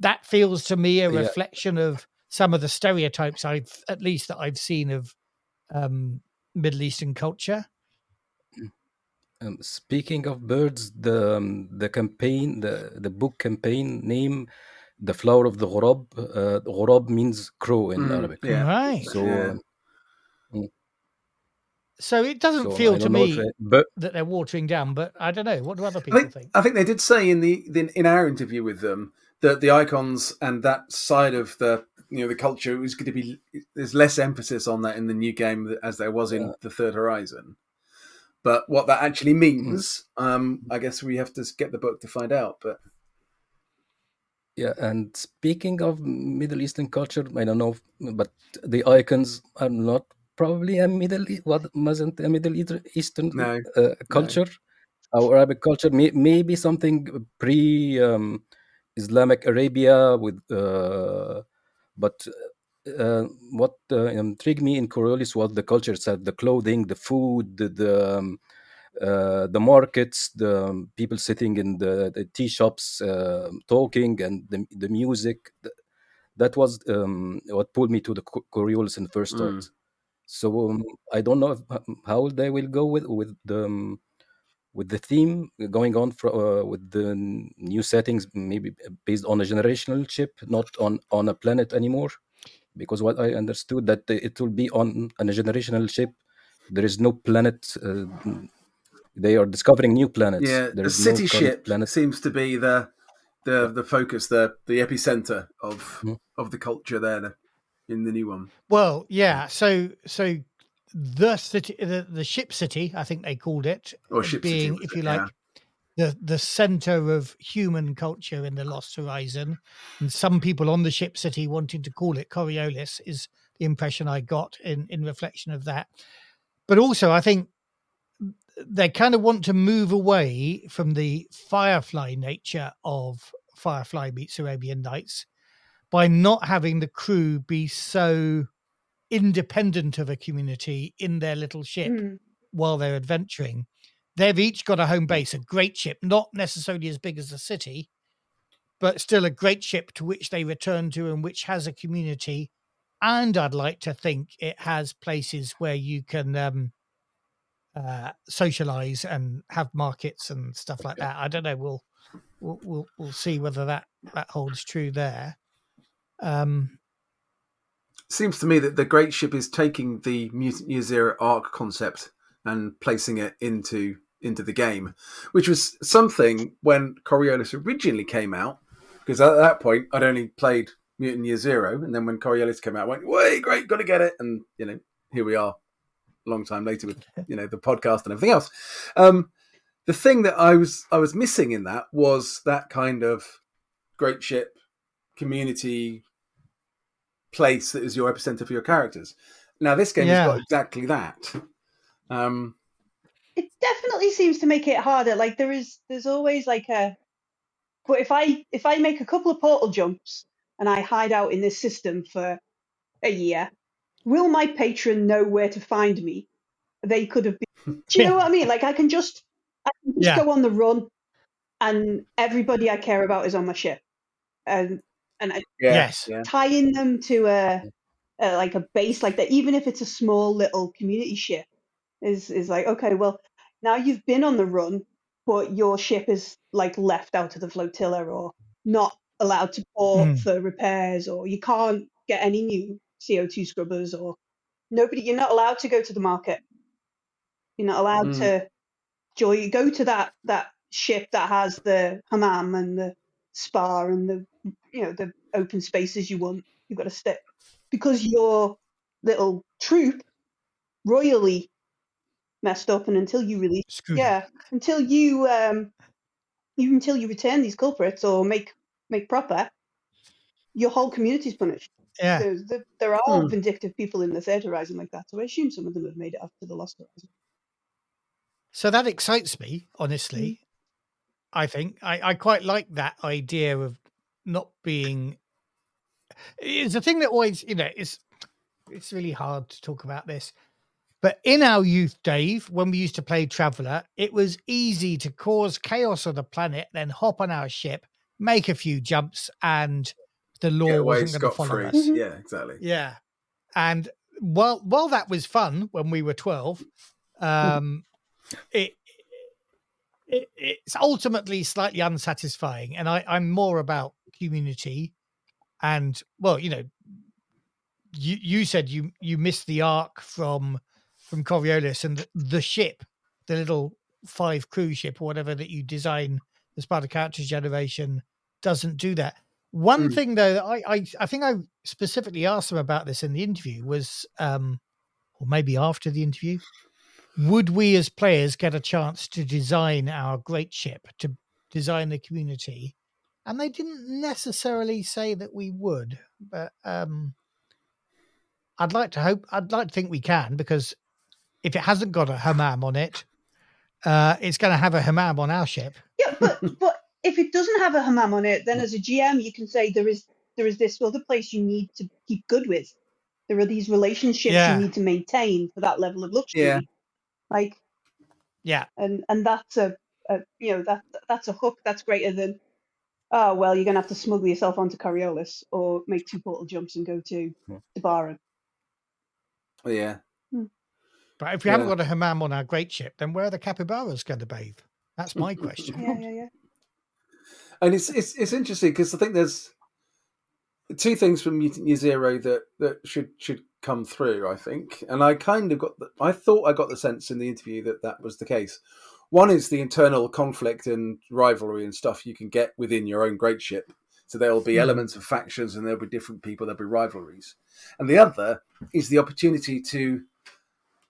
that feels to me a yeah. reflection of some of the stereotypes i've at least that i've seen of um, middle eastern culture
um, speaking of birds, the um, the campaign, the the book campaign name, the flower of the ghurab. Uh, ghurab means crow in mm, Arabic.
Yeah. Right.
So. Yeah.
So it doesn't so feel to me it, but, that they're watering down, but I don't know. What do other people
I think,
think?
I think they did say in the, the in our interview with them that the icons and that side of the you know the culture was going to be there's less emphasis on that in the new game as there was in yeah. the Third Horizon. But what that actually hmm. means, um, I guess we have to get the book to find out. But
yeah, and speaking of Middle Eastern culture, I don't know, but the icons are not probably a Middle what wasn't a Middle Eastern no, uh, culture. No. Our Arabic culture may, maybe something pre um, Islamic Arabia with, uh, but uh, what uh, intrigued me in Coriolis was the culture itself, the clothing, the food, the the, um, uh, the markets, the um, people sitting in the, the tea shops uh, talking, and the the music. That was um, what pulled me to the Coriolis in the first. Mm. So um, I don't know if, how they will go with with the um, with the theme going on for, uh, with the new settings, maybe based on a generational ship, not on on a planet anymore because what I understood that it will be on, on a generational ship. There is no planet. Uh, they are discovering new planets.
Yeah,
there
the city no ship planet. seems to be the the the focus, the the epicenter of mm. of the culture there in the new one.
Well, yeah. So so the city, the, the ship city, I think they called it,
or ship
being,
city,
if you like, yeah the the center of human culture in the Lost Horizon, and some people on the ship city wanting to call it Coriolis is the impression I got in in reflection of that. But also, I think they kind of want to move away from the Firefly nature of Firefly meets Arabian Nights by not having the crew be so independent of a community in their little ship mm. while they're adventuring They've each got a home base, a great ship, not necessarily as big as the city, but still a great ship to which they return to and which has a community. And I'd like to think it has places where you can um, uh, socialize and have markets and stuff like that. I don't know. We'll we'll we'll, we'll see whether that that holds true there. Um,
Seems to me that the great ship is taking the Mutant Year Zero arc concept and placing it into into the game, which was something when Coriolis originally came out, because at that point I'd only played Mutant Year Zero, and then when Coriolis came out, I went, "Way great, got to get it!" And you know, here we are, a long time later with you know the podcast and everything else. Um, the thing that I was I was missing in that was that kind of great ship community place that is your epicenter for your characters. Now this game yeah. has got exactly that. Um,
it definitely seems to make it harder. Like there is, there's always like a. But if I if I make a couple of portal jumps and I hide out in this system for a year, will my patron know where to find me? They could have been. Do you know what I mean? Like I can just, I can just yeah. go on the run, and everybody I care about is on my ship, and and I,
yes,
tying them to a, a like a base like that, even if it's a small little community ship is is like okay well now you've been on the run but your ship is like left out of the flotilla or not allowed to port mm. for repairs or you can't get any new co2 scrubbers or nobody you're not allowed to go to the market you're not allowed mm. to joy go to that that ship that has the hammam and the spa and the you know the open spaces you want you've got to step because your little troop royally messed up, and until you release,
Screwed
yeah, until you um, even until you return these culprits or make make proper, your whole community's punished.
Yeah.
So the, there are
Hmm.
vindictive people in the third horizon like that. So I assume some of them have made it up to the lost horizon.
So that excites me, honestly. I think I, I quite like that idea of not being. It's a thing that always, you know, it's it's really hard to talk about this. But in our youth, Dave, when we used to play Traveller, it was easy to cause chaos on the planet, then hop on our ship, make a few jumps, and the law
Get away
wasn't going to
scot
follow
free.
us.
Mhm.
Yeah, exactly.
Yeah. And while while that was fun when we were 12, um it, it it's ultimately slightly unsatisfying. And I, I'm more about community and well, you know, you you said you you missed the arc from from Coriolis and the, the ship, the little five cruise ship or whatever that you design as part of character generation doesn't do that. One
Mm.
thing though, that I, I I think I specifically asked them about this in the interview was, um, or maybe after the interview, would we as players get a chance to design our great ship, to design the community? And they didn't necessarily say that we would, but um, I'd like to hope, I'd like to think we can because if it hasn't got a hammam on it, uh, it's going to have a hammam on our ship.
Yeah, but but if it doesn't have a hammam on it, then as a GM you can say there is there is this other place you need to keep good with. There are these relationships
Yeah.
you need to maintain for that level of luxury.
Yeah.
Like
Yeah,
and and that's a, a you know that that's a hook that's greater than oh well you're gonna have to smuggle yourself onto Coriolis or make two portal jumps and go to
Hmm.
Dabaran.
Yeah.
but if we haven't got a hammam on our great ship, then where are the capybaras going to bathe? That's my question.
Yeah, yeah, yeah.
and it's it's it's interesting because I think there's two things from Mutant Year Zero that that should should come through. I think, and I kind of got the, I thought I got the sense in the interview that that was the case. One is the internal conflict and rivalry and stuff you can get within your own great ship. So there will be
Hmm.
elements of factions and there'll be different people, there'll be rivalries. And the other is the opportunity to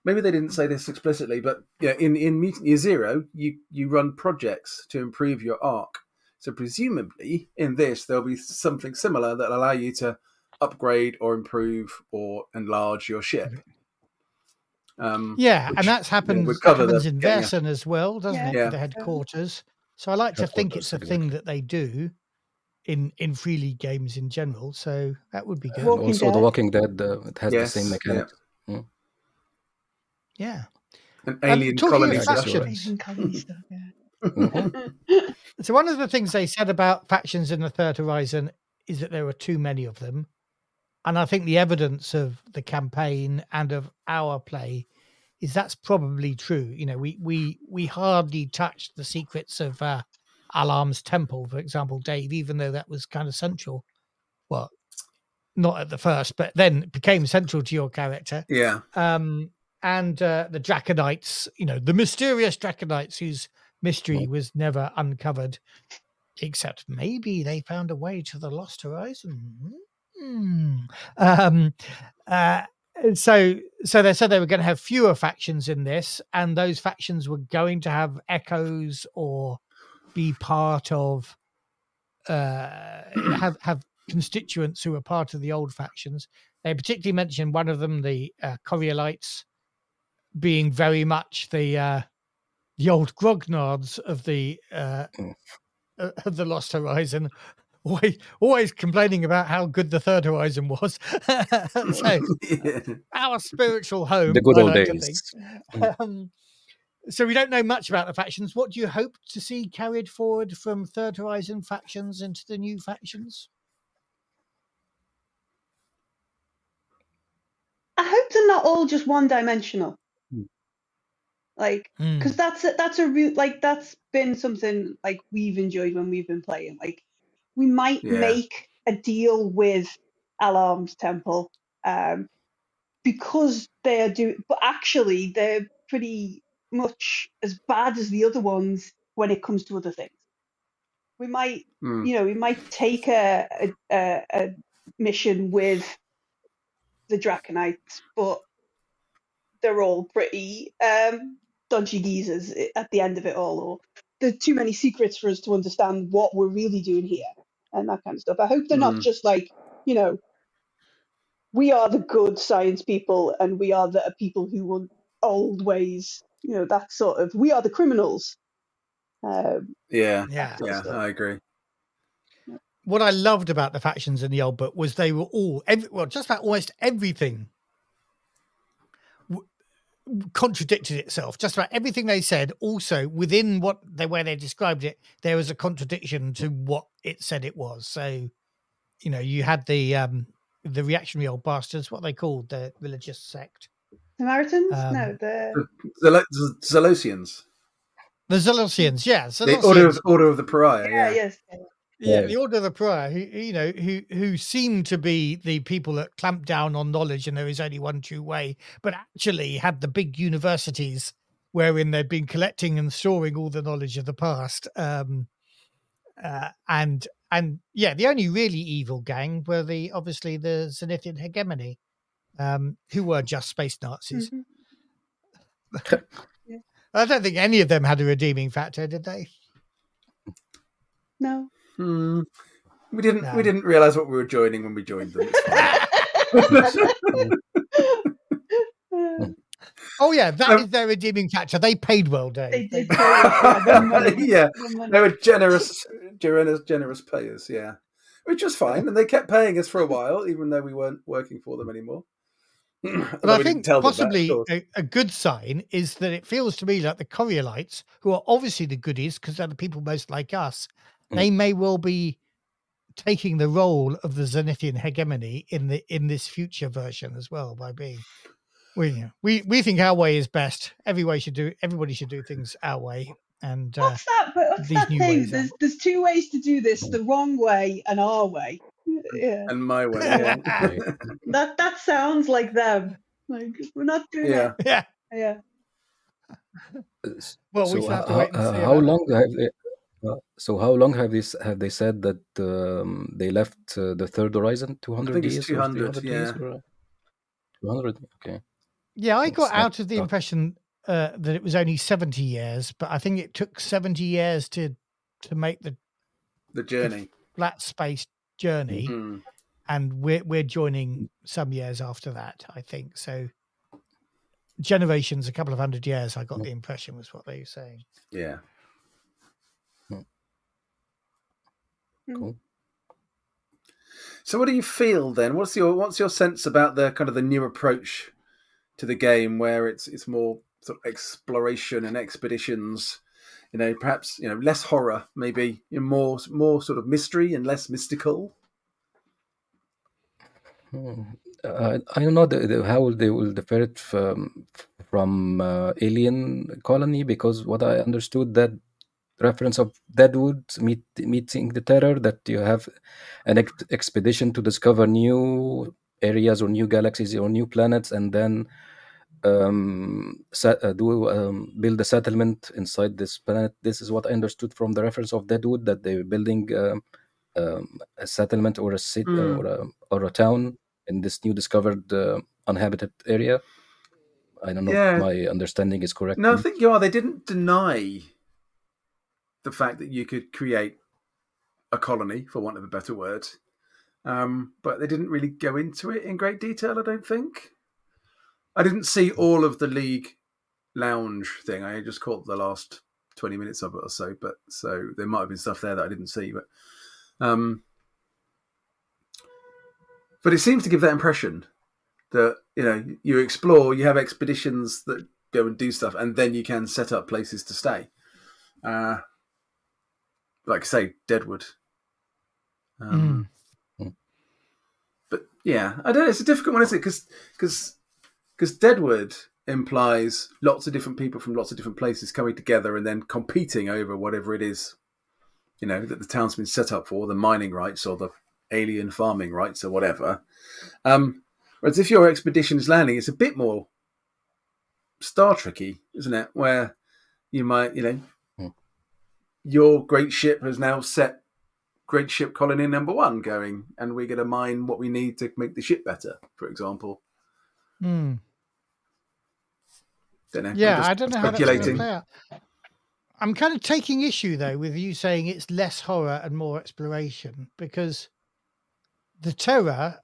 maybe they didn't say this explicitly, but yeah, in, in Mutant Year Zero, you, you run projects to improve your arc. So presumably in this there'll be something similar that allow you to upgrade or improve or enlarge your ship. Um,
Yeah,
which,
and that's happened
would cover the-
in
yeah, yeah.
As well, doesn't
Yeah.
it?
Yeah.
The headquarters. So I like to think it's a thing that they do in in free league games in general. So that would be good.
And
Walking
also, The Walking Dead, uh, it has
Yes,
the same
yeah.
mechanics.
Yeah.
an
Um,
alien
talking
colony
factions.
Stuff, yeah.
So one of the things they said about factions in the Third Horizon is that there were too many of them, and I think the evidence of the campaign and of our play is that's probably true. You know, we we we hardly touched the secrets of uh, Ahlam's temple, for example, Dave, even though that was kind of central. Well, not at the first, but then it became central to your character
Yeah.
um, and uh, the Draconites, you know, the mysterious Draconites whose mystery was never uncovered, except maybe they found a way to the Lost Horizon. Hmm. Um, uh, so, so they said they were going to have fewer factions in this, and those factions were going to have echoes or be part of uh, have have constituents who are part of the old factions. They particularly mentioned one of them, the uh, Coriolites, being very much the uh, the old grognards of the uh,
Mm.
uh, of the Lost Horizon. Always, always complaining about how good the third horizon was. so
yeah.
our spiritual home.
The good old days.
Um, so we don't know much about the factions. What do you hope to see carried forward from Third Horizon factions into the new factions?
I hope they're not all just one dimensional.
Hmm.
Like,
Hmm.
because that's a, that's a route like that's been something like we've enjoyed when we've been playing. Like, we might
Yeah.
make a deal with Ahlam's Temple um, because they're doing, but actually they're pretty much as bad as the other ones when it comes to other things. We might
Mm.
you know, we might take a, a, a, a mission with the Draconites, but they're all pretty um, dodgy geezers at the end of it all, or there's too many secrets for us to understand what we're really doing here and that kind of stuff. I hope they're not
Mm.
just like, you know, we are the good science people and we are the people who want old ways, you know, that sort of, we are the criminals. Um,
Yeah,
Yeah.
yeah,
stuff.
I agree.
What I loved about the factions in the old book was they were all, every, well, just about almost everything w- contradicted itself. Just about everything they said. Also, within what they where they described it, there was a contradiction to what it said it was. So, you know, you had the um the reactionary old bastards, what they called the religious sect,
Samaritans?
Um,
no, the
Zelo- Z- Zelosians,
the Zelosians. Yeah,
the Order
Zelosians.
of, Order of the Pariah.
yeah,
Yeah,
yes.
Yeah,
Yeah.
the order of the Pariah, who you know, who who seem to be the people that clamp down on knowledge, and there is only one true way, but actually had the big universities wherein they've been collecting and storing all the knowledge of the past. Um, uh, and and yeah, the only really evil gang were the obviously the Zenithian hegemony, um, who were just space Nazis.
Mhm.
I don't think any of them had a redeeming factor, did they?
No.
Hmm. We didn't.
No.
We didn't realize what we were joining when we joined them.
Oh yeah, that is
Um,
their redeeming factor. They paid well, Dave.
they
They
did. pay us, yeah, the money,
yeah,
the money.
they were generous, generous, generous payers. Yeah, which was fine, and they kept paying us for a while, even though we weren't working for them anymore.
But I think
tell that,
possibly a, a good sign is that it feels to me like the Coriolites, who are obviously the goodies because they're the people most like us,
Mm.
they may well be taking the role of the Zenithian hegemony in the in this future version as well by being. We we we think our way is best. Every way should do. Everybody should do things our way. And uh,
What's that? But what's that thing? There's
are-
there's two ways to do this: the wrong way and our way. Yeah,
and my way. Yeah,
that that sounds like them. Like we're not doing
yeah.
yeah.
Yeah.
Well,
so
we have to
how,
wait and
uh,
see.
how long have they uh, so how long have they have they said that um, they left uh, the third horizon 200
think it's
years
200,
years
yeah.
or, uh, 200 okay
Yeah, I
It's
got
not
out of the
tough.
impression uh, that it was only seventy years, but I think it took seventy years to to make the
The journey.
flat space journey,
Mm.
and we're we're joining some years after that. I think so. Generations, a couple of hundred years. I got the impression was what they were saying.
Yeah.
Cool
So, what do you feel then? What's your what's your sense about the kind of the new approach to the game, where it's it's more sort of exploration and expeditions? You know, perhaps you know less horror, maybe you know, more more sort of mystery and less mystical.
Hmm. Uh, I don't know the, the, how they will differ it from from uh, Alien Colony because what I understood that reference of Deadwood meet, meeting the Terror that you have an ex- expedition to discover new areas or new galaxies or new planets and then um, uh, do um, build a settlement inside this planet. This is what I understood from the reference of Deadwood that they were building um, um, a settlement or a city
Mm.
or a or a town in this new discovered uh, uninhabited area. I don't know
Yeah.
if my understanding is correct.
No, I think you are. They didn't deny the fact that you could create a colony, for want of a better word, um, but they didn't really go into it in great detail. I don't think. I didn't see all of the league lounge thing. I just caught the last twenty minutes of it or so. But so there might have been stuff there that I didn't see. But um, but it seems to give that impression that you know you explore, you have expeditions that go and do stuff, and then you can set up places to stay. Uh, like I say, Deadwood. Um, But yeah, I don't. It's a difficult one, isn't it? Because because because Deadwood implies lots of different people from lots of different places coming together and then competing over whatever it is, you know, that the town's been set up for, the mining rights or the alien farming rights or whatever. Um, whereas if your expedition is landing, it's a bit more Star Trekky, isn't it? Where you might, you know. Your great ship has now set great ship colony number one going, and we're going to mine what we need to make the ship better, for example.
Hmm.
Don't know.
Yeah, I don't know how that's going to play out. I'm kind of taking issue though with you saying it's less horror and more exploration because the terror,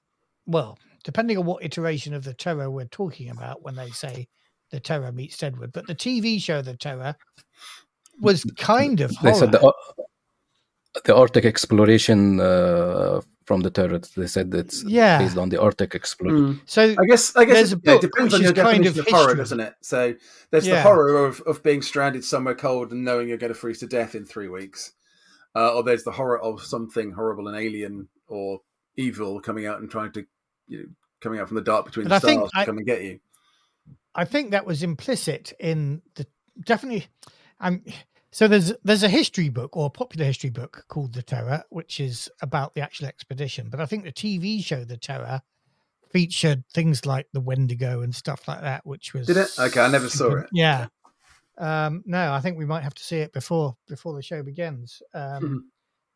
well, depending on what iteration of the terror we're talking about when they say the terror meets Deadwood, but the TV show The Terror was kind of
They said the, the Arctic exploration uh, from the turret. They said it's
Yeah.
based on the Arctic exploration.
Hmm.
so
I guess I guess
There's
it,
a
yeah, it depends on your
is kind of
of, horror, doesn't it? So there's the horror of, of being stranded somewhere cold and knowing you're going to freeze to death in three weeks, uh, or there's the horror of something horrible and alien or evil coming out and trying to you know, coming out from the dark between
But
the
I think
stars to
I-
come and get you.
I think that was implicit in the definitely. I'm so there's there's a history book or a popular history book called The Terror, which is about the actual expedition. But I think the TV show The Terror featured things like the Wendigo and stuff like that, which was
Did it? Okay, I never saw it.
Yeah. Um, no, I think we might have to see it before before the show begins. Um,
Mhm.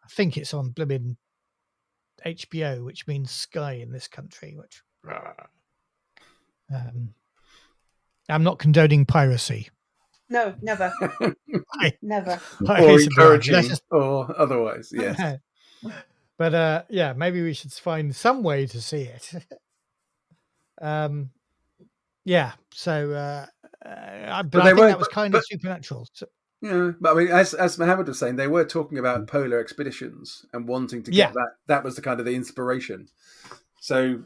I think it's on Blibbin HBO, which means Sky in this country. Which um, I'm not condoning piracy.
No, never,
I-
never.
or
Piracy,
encouraging,
just-
or otherwise. Yes.
but uh, yeah, maybe we should find some way to see it. um, yeah. So, uh, uh, but,
But
I think
were-
that was kind
but-
of supernatural. So,
Yeah, but I mean, as as Mohamed was saying, they were talking about polar expeditions and wanting to get
Yeah.
that. That was the kind of the inspiration. So,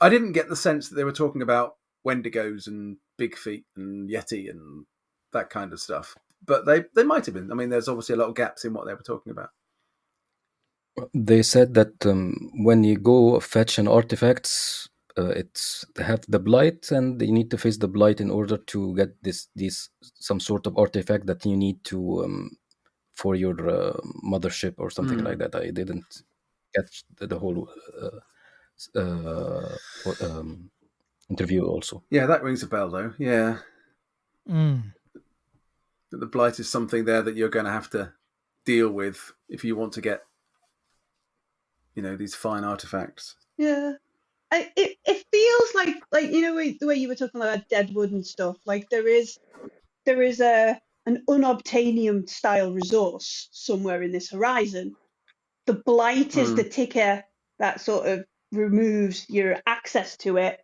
I didn't get the sense that they were talking about Wendigos and Big Feet and Yeti and that kind of stuff. But they they might have been. I mean, there's obviously a lot of gaps in what they were talking about.
They said that um, when you go fetch an artifacts, uh, it's they have the blight, and you need to face the blight in order to get this this some sort of artifact that you need to um, for your uh, mothership or something
Mm.
like that. I didn't catch the, the whole uh, uh, um, interview. Also,
Yeah, that rings a bell though. Yeah,
mm.
the blight is something there that you're going to have to deal with if you want to get, you know, these fine artifacts.
Yeah. I, it, it feels like like you know the way you were talking about Deadwood and stuff. Like there is there is a an unobtainium style resource somewhere in this horizon. The blight is
Hmm.
the ticker that sort of removes your access to it,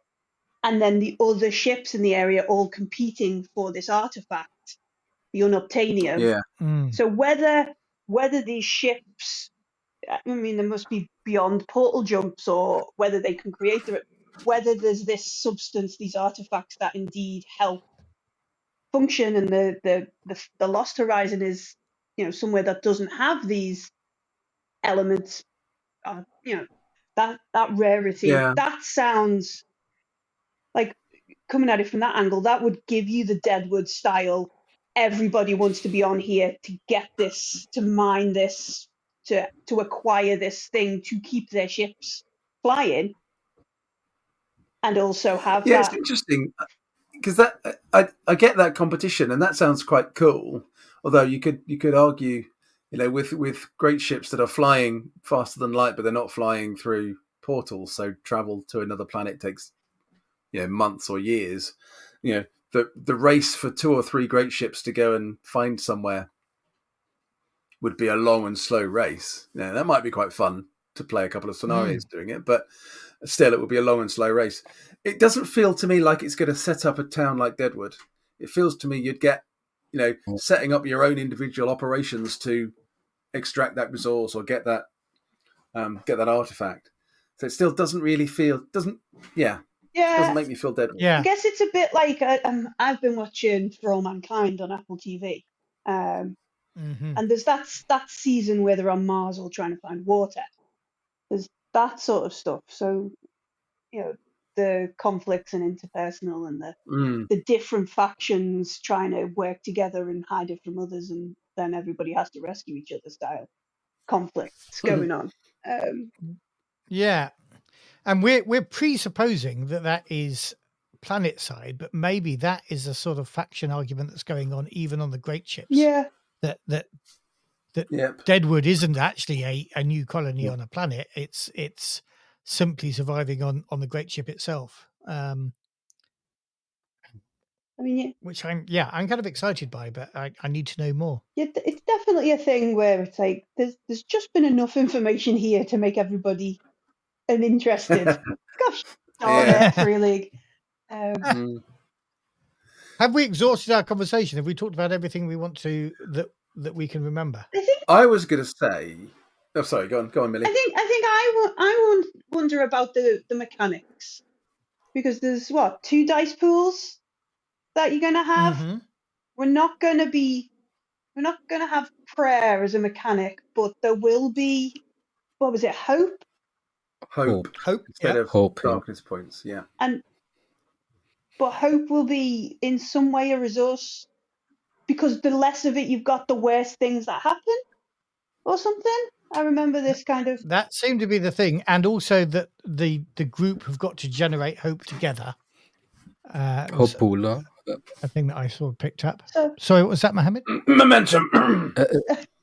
and then the other ships in the area all competing for this artifact, the unobtainium.
Yeah,
Mm.
So whether whether these ships, I mean, there must be beyond portal jumps, or whether they can create the, whether there's this substance, these artifacts that indeed help function, and the the the, the Lost Horizon is, you know, somewhere that doesn't have these elements, uh, you know, that that rarity.
Yeah.
That sounds like coming at it from that angle. That would give you the Deadwood style everybody wants to be on here to get this, to mine this, to to acquire this thing to keep their ships flying, and also have
yeah,
that.
it's interesting uh, because that I, I get that competition and that sounds quite cool. Although you could you could argue, you know, with with great ships that are flying faster than light, but they're not flying through portals, so travel to another planet takes you know months or years. You know, the the race for two or three great ships to go and find somewhere would be a long and slow race. Yeah, that might be quite fun to play a couple of scenarios doing it, but still, it would be a long and slow race. It doesn't feel to me like it's going to set up a town like Deadwood. It feels to me you'd get, you know,
Mm.
setting up your own individual operations to extract that resource or get that, um, get that artifact. So it still doesn't really feel doesn't yeah
Yeah,
doesn't make me feel dead.
Yeah.
I guess it's a bit like uh, um, I've been watching For All Mankind on Apple TV, um,
hmm
and there's that that season where they're on Mars all trying to find water. There's that sort of stuff. So, you know, the conflicts and interpersonal and the
Mm.
the different factions trying to work together and hide it from others, and then everybody has to rescue each other style conflicts
Mhm.
going on. Um,
Yeah, and we're we're presupposing that that is planet side, but maybe that is a sort of faction argument that's going on even on the great ships.
yeah,
that that
Yep.
Deadwood isn't actually a, a new colony
Yeah.
on a planet. It's it's simply surviving on on the great ship itself. Um,
I mean, yeah,
which I'm yeah I'm kind of excited by, but I, I need to know more.
yeah, it's definitely a thing where it's like there's there's just been enough information here to make everybody an interested. Gosh darn
Yeah.
it, Free League. Um,
Mm.
Have we exhausted our conversation? Have we talked about everything we want to that that we can remember?
I think
I was going to say. Oh, sorry. Go on, go on, Millie.
I think I think I wo- I won- wonder about the the mechanics because there's what two dice pools that you're gonna have.
Mhm.
We're not gonna be we're not gonna have prayer as a mechanic, but there will be what was it hope
Hope
Hope.
Hope.
instead
yeah.
of
Hope, yeah.
darkness points. Yeah.
and but hope will be in some way a resource because the less of it you've got, the worse things that happen or something. I remember this kind of
That seemed to be the thing, and also that the the group have got to generate hope together. Uh, was
Hope pool. Uh,
a thing that I saw picked up.
so
Sorry, what was that, Mohamed?
Momentum.
y- y-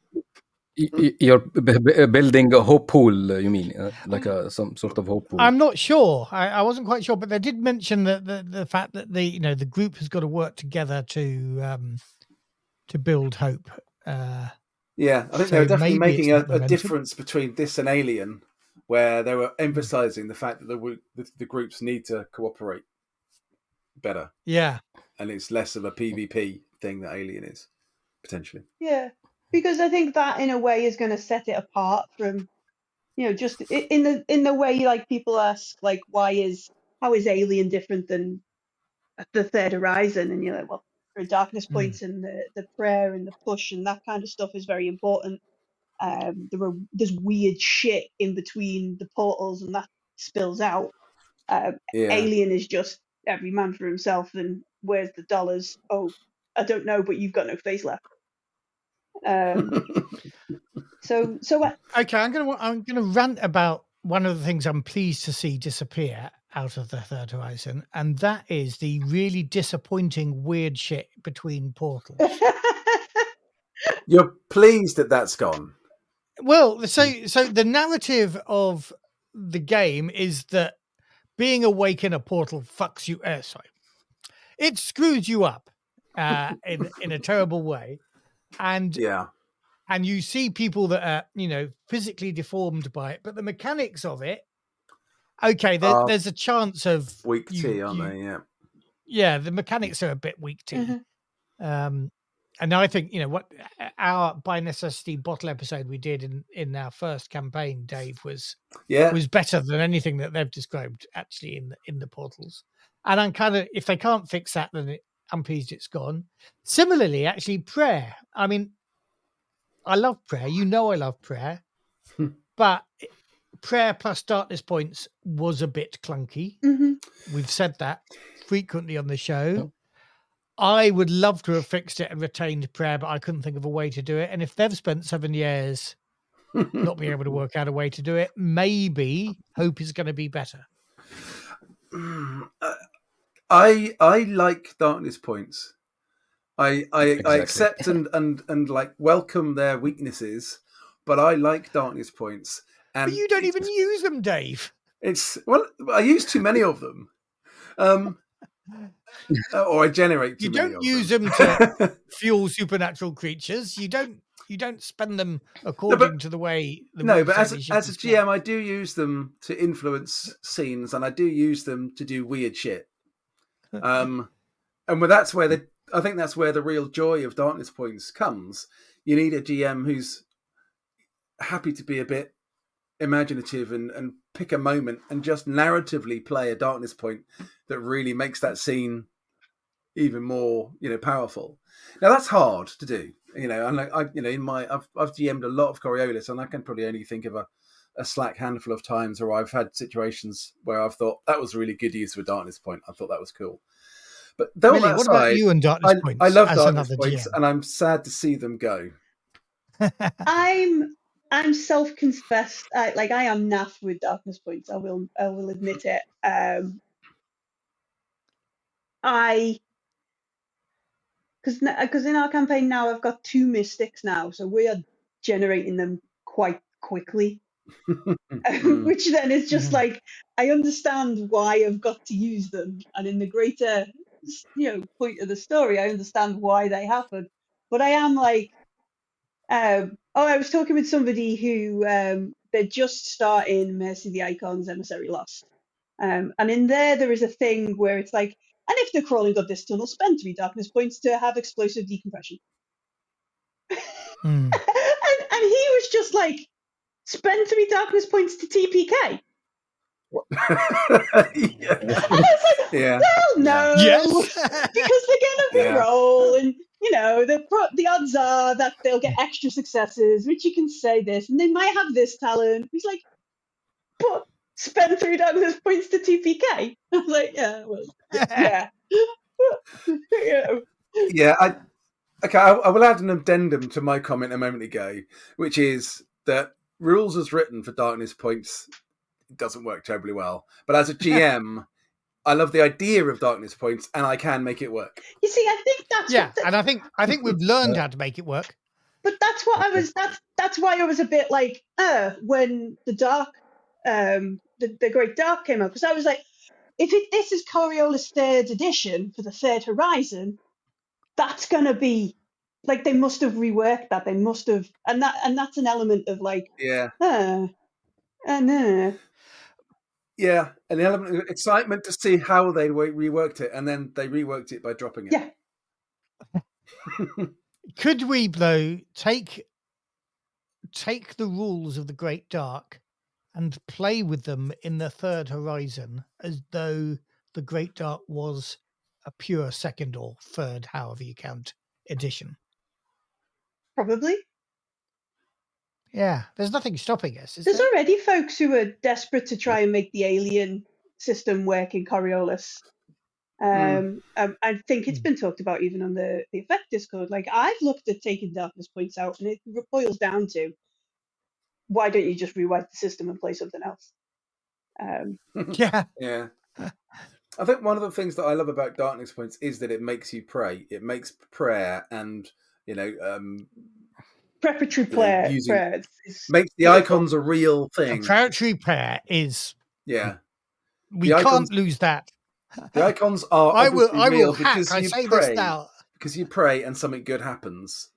you're b- b- building a hope pool. uh, You mean uh, like a some sort of hope pool?
I'm not sure. I, I wasn't quite sure, but they did mention that the, the fact that the you know the group has got to work together to um, to build hope. Uh,
Yeah, I think
So
they were definitely making a, a difference between this and Alien, where they were emphasizing the fact that the, the, the groups need to cooperate better,
yeah,
and it's less of a PvP thing that Alien is potentially.
Yeah, because I think that in a way is going to set it apart from, you know, just in the in the way like people ask like why is how is Alien different than the Third Horizon, and you're like, well, for darkness
Mm.
points and the the prayer and the push and that kind of stuff is very important. Um, there are there's weird shit in between the portals and that spills out. Um,
Yeah,
Alien is just every man for himself, and where's the dollars? Oh, I don't know, but you've got no face left. Um, so, so uh,
okay. I'm gonna I'm gonna rant about one of the things I'm pleased to see disappear out of the Third Horizon, and that is the really disappointing weird shit between portals.
you're pleased that that's gone.
Well, so so the narrative of the game is that being awake in a portal fucks you. Uh, sorry, it screws you up uh, in in a terrible way, and
Yeah,
and you see people that are you know physically deformed by it, but the mechanics of it. Okay, there,
Are
there's a chance of
weak
you-
tea, aren't
you-
they? Yeah.
yeah, the mechanics are a bit weak too.
Mhm.
Um, and I think you know what our by necessity bottle episode we did in in our first campaign, Dave was
Yeah,
was better than anything that they've described actually in the, in the portals. And I'm kind of if they can't fix that, then it, I'm pleased it's gone. Similarly, actually, prayer. I mean, I love prayer. You know, I love prayer,
Hmm.
but prayer plus darkness points was a bit clunky.
Mhm.
We've said that frequently on the show.
Yep.
I would love to have fixed it and retained prayer, but I couldn't think of a way to do it. And if they've spent seven years not being able to work out a way to do it, maybe hope is going to be better.
Mm, uh, I I like darkness points. I I, I accept and, and and like welcome their weaknesses, but I like darkness points. And
But you don't even use them, Dave.
It's well, I use too many of them, um, or I generate. Too
You don't
of
use
them.
them to fuel supernatural creatures. You don't. You don't spend them according to the way. The
no, but as a, as a. GM, I do use them to influence scenes, and I do use them to do weird shit. Um, and well, that's where the I think that's where the real joy of darkness points comes. You need a GM who's happy to be a bit imaginative and, and pick a moment and just narratively play a darkness point that really makes that scene even more you know powerful. Now that's hard to do. You know, and like I, you know, in my I've I've GM'd a lot of Coriolis, and I can probably only think of a, a slack handful of times where I've had situations where I've thought that was a really good use of a darkness point. I thought that was cool. But though
Millie,
that
what about you and darkness
I,
points?
I love darkness
another
points, and I'm sad to see them go.
I'm I'm self-confessed. I, like I am naff with darkness points. I will I will admit it. Um, I because because in our campaign now I've got two mystics now, so we are generating them quite quickly.
Mm.
Which then is just
Mhm.
like I understand why I've got to use them, and in the greater you know point of the story. I understand why they happen, but I am like, um, oh, I was talking with somebody who um, they're just starting Mercy the Icons Emissary Lost, um, and in there there is a thing where it's like, and if they're crawling up this tunnel, spend three darkness points to have explosive decompression.
Hmm.
and, and he was just like, spend three darkness points to TPK.
yeah.
And I was like,
yeah.
well, no.
Yes.
because they're going to
Yeah.
re-roll, and you know the the odds are that they'll get extra successes, which you can say this, and they might have this talent. He's like, but spend three darkness points to TPK. I was like, yeah, well, yeah, you know,
Yeah, I okay. I, I will add an addendum to my comment a moment ago, which is that rules as written for darkness points doesn't work terribly well. But as a GM, I love the idea of darkness points, and I can make it work.
You see, I think that's
yeah,
the-
and I think I think we've learned how to make it work.
but that's what I was. That's that's why I was a bit like, uh, when the dark, um, the, the Great Dark came out, because I was like, if it, this is Coriolis third edition for the Third Horizon, that's gonna be like they must have reworked that. They must have, and that and that's an element of like,
Yeah,
uh, uh, no.
yeah, an element of excitement to see how they re- reworked it, and then they reworked it by dropping it.
Yeah.
Could we though take take the rules of the Great Dark and play with them in the third horizon as though the Great Dark was a pure second or third, however you count, edition?
Probably.
Yeah, there's nothing stopping us. Is
There's
there?
already folks who are desperate to try and make the alien system work in Coriolis. Um, um, I think it's
Hmm.
been talked about even on the, the Effekt Discord. Like I've looked at taking darkness points out, and it boils down to why don't you just rewrite the system and play something else? Um,
Yeah,
Yeah. I think one of the things that I love about Darkness Points is that it makes you pray. It makes prayer and you know um,
preparatory
Yeah,
prayer,
using-
prayer is
makes the icons a real thing.
preparatory prayer is.
Yeah,
We
The
can't
icons-
lose that.
the icons are
I will. I will hack.
because
I
you
say
pray
this now.
because you pray and something good happens.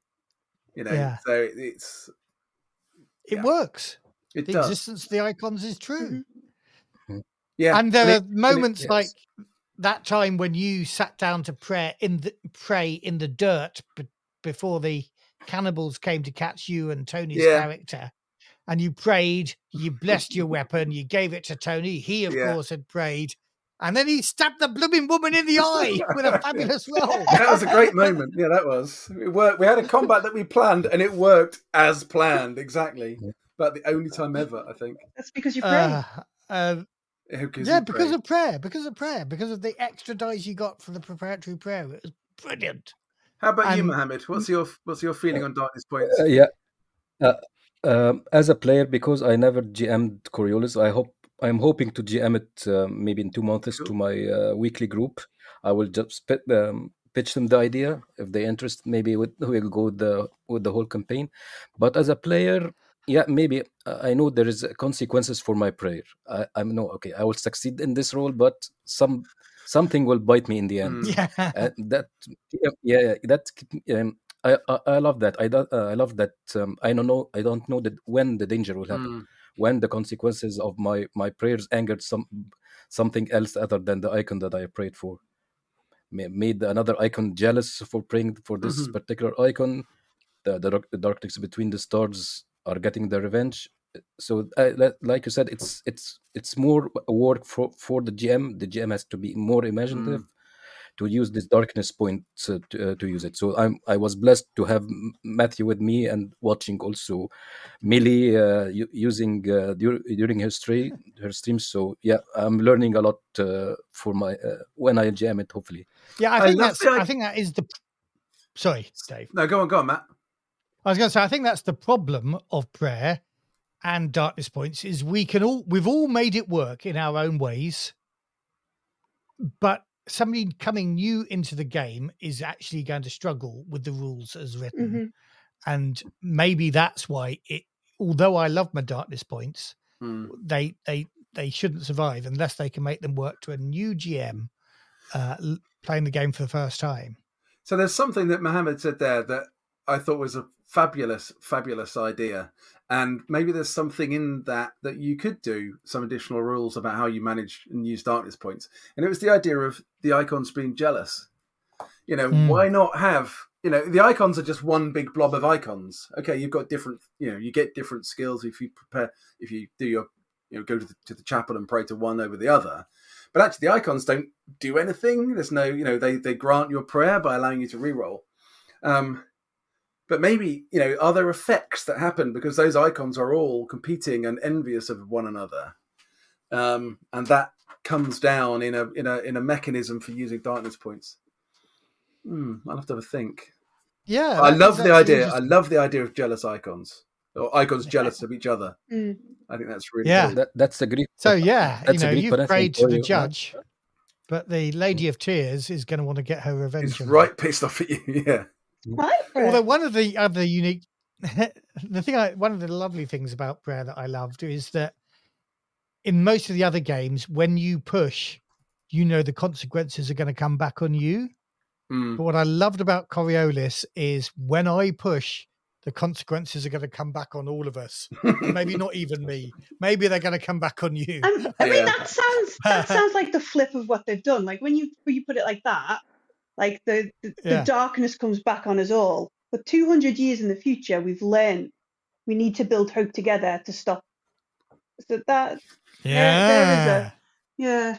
You know,
Yeah.
so it's
It works.
it
The
does.
existence of the icons is true.
Yeah,
and there
and
are
it- and it-
moments
yes.
like that time when you sat down to pray in the pray in the dirt b- before the cannibals came to catch you and Tony's
Yeah.
character, and you prayed, you blessed your weapon, you gave it to Tony. He, of
Yeah.
course, had prayed, and then he stabbed the blooming woman in the eye with a fabulous roll.
that was a great moment. Yeah, that was. It worked. We had a combat that we planned, and it worked as planned exactly. About the only time ever, I think.
that's because you pray.
Uh, uh,
Because
yeah, because
pray.
of prayer, because of prayer, because of the extra dice you got for the preparatory prayer. It was brilliant.
How about you, Mohamed? What's your what's your feeling on Darkness Points?
Uh, yeah. Uh, um, as a player, because I never GM'd Coriolis, I hope I'm hoping to GM it uh, maybe in two months
Cool.
to my uh, weekly group. I will just pit, um, pitch them the idea if they interest. Maybe with, we'll go with the with the whole campaign. But as a player, yeah, maybe uh, I know there is consequences for my prayer. I, I'm no okay. I will succeed in this role, but some something will bite me in the end.
Mm.
Yeah.
Uh, that yeah, yeah that um, I, I I love that I do, uh, I love that um, I don't know I don't know that when the danger will happen
Mm.
when the consequences of my my prayers angered some something else other than the icon that I prayed for made another icon jealous for praying for this
Mhm.
particular icon the, the dark- the darkness between the stars are getting their revenge so uh, like you said it's it's it's more work for for the gm the gm has to be more imaginative to use this darkness point uh, to, uh, to use it so i'm i was blessed to have matthew with me and watching also millie uh, using uh, dur- during her stream her streams so yeah i'm learning a lot uh, for my uh, when i jam it hopefully
Yeah, I
I
think
love
that's.
the
I think that is the. Sorry, Dave.
No, go on, go on, Matt.
I was going to say I think that's the problem of prayer and darkness points is we can all we've all made it work in our own ways, but somebody coming new into the game is actually going to struggle with the rules as written,
Mhm.
and maybe that's why it. Although I love my darkness points,
Mm.
they they they shouldn't survive unless they can make them work to a new GM uh, playing the game for the first time.
So there's something that Mohamed said there that I thought was a fabulous, fabulous idea. And maybe there's something in that that you could do some additional rules about how you manage and use darkness points. And it was the idea of the icons being jealous. You know,
Mm.
why not have, you know, the icons are just one big blob of icons. Okay, you've got different, you know, you get different skills if you prepare, if you do your, you know, go to the, to the chapel and pray to one over the other. But actually, the icons don't do anything. There's no, you know, they they grant your prayer by allowing you to reroll. Um, but maybe, you know, are there effects that happen because those icons are all competing and envious of one another, um, and that comes down in a in a in a mechanism for using darkness points. Hmm, I'll have to have a think.
Yeah,
I love the idea. I love the idea of jealous icons or icons jealous of each other.
Mm.
I think that's really
Yeah.
cool.
That, that's a great.
So yeah, you
That's a
know,
great
you've
punishment
prayed to the
you.
judge, but the Lady of Tears is going to want to get her revenge.
It's right pissed off at you. Yeah.
My prayer.
Although one of the other unique, the thing, I, one of the lovely things about prayer that I loved is that in most of the other games, when you push, you know the consequences are going to come back on you.
Mm.
But what I loved about Coriolis is when I push, the consequences are going to come back on all of us. Maybe not even me. Maybe they're going to come back on you.
I'm- I mean,
Yeah.
that sounds that sounds like the flip of what they've done. Like when you when you put it like that, like the the,
Yeah.
the darkness comes back on us all. But 200 years in the future, we've learned we need to build hope together to stop. So that
Yeah.
there a- yeah,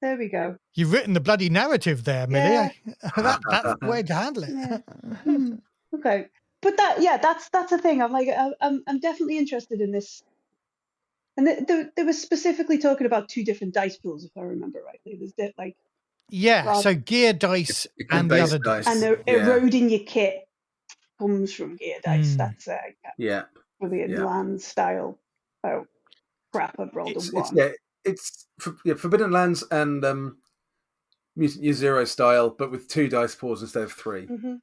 there we go.
You've written the bloody narrative there, Millie.
Yeah.
that, that's the way to handle it.
Yeah. Hmm. Okay, but that yeah, that's that's a thing. I'm like I'm I'm definitely interested in this. And th- th- they were specifically talking about two different dice pools, if I remember rightly. There's like
Yeah,
Well-
so gear dice
It- it
and the other
dice.
dice.
and the
Yeah.
eroding your kit comes from gear dice.
Mm.
That's uh,
Yeah.
Brilliant
Yeah.
land style. Oh crap! I've rolled
It's,
a
it's
one.
yeah. It's for, yeah, Forbidden Lands and um, Mutant Year Zero style, but with two dice pools instead of three.
hmm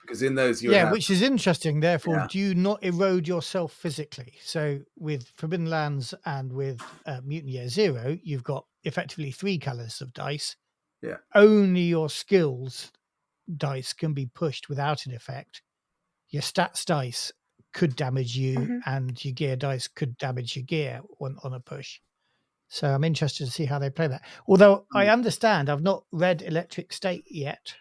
Because in those you
yeah,
have,
which is interesting. Therefore,
Yeah.
do you not erode yourself physically? So with Forbidden Lands and with uh, Mutant Year Zero, you've got effectively three colors of dice.
Yeah.
Only your skills dice can be pushed without an effect. Your stats dice could damage you,
Mhm.
and your gear dice could damage your gear on, on a push. So I'm interested to see how they play that. Although I
Mm.
understand, I've not read Electric State yet,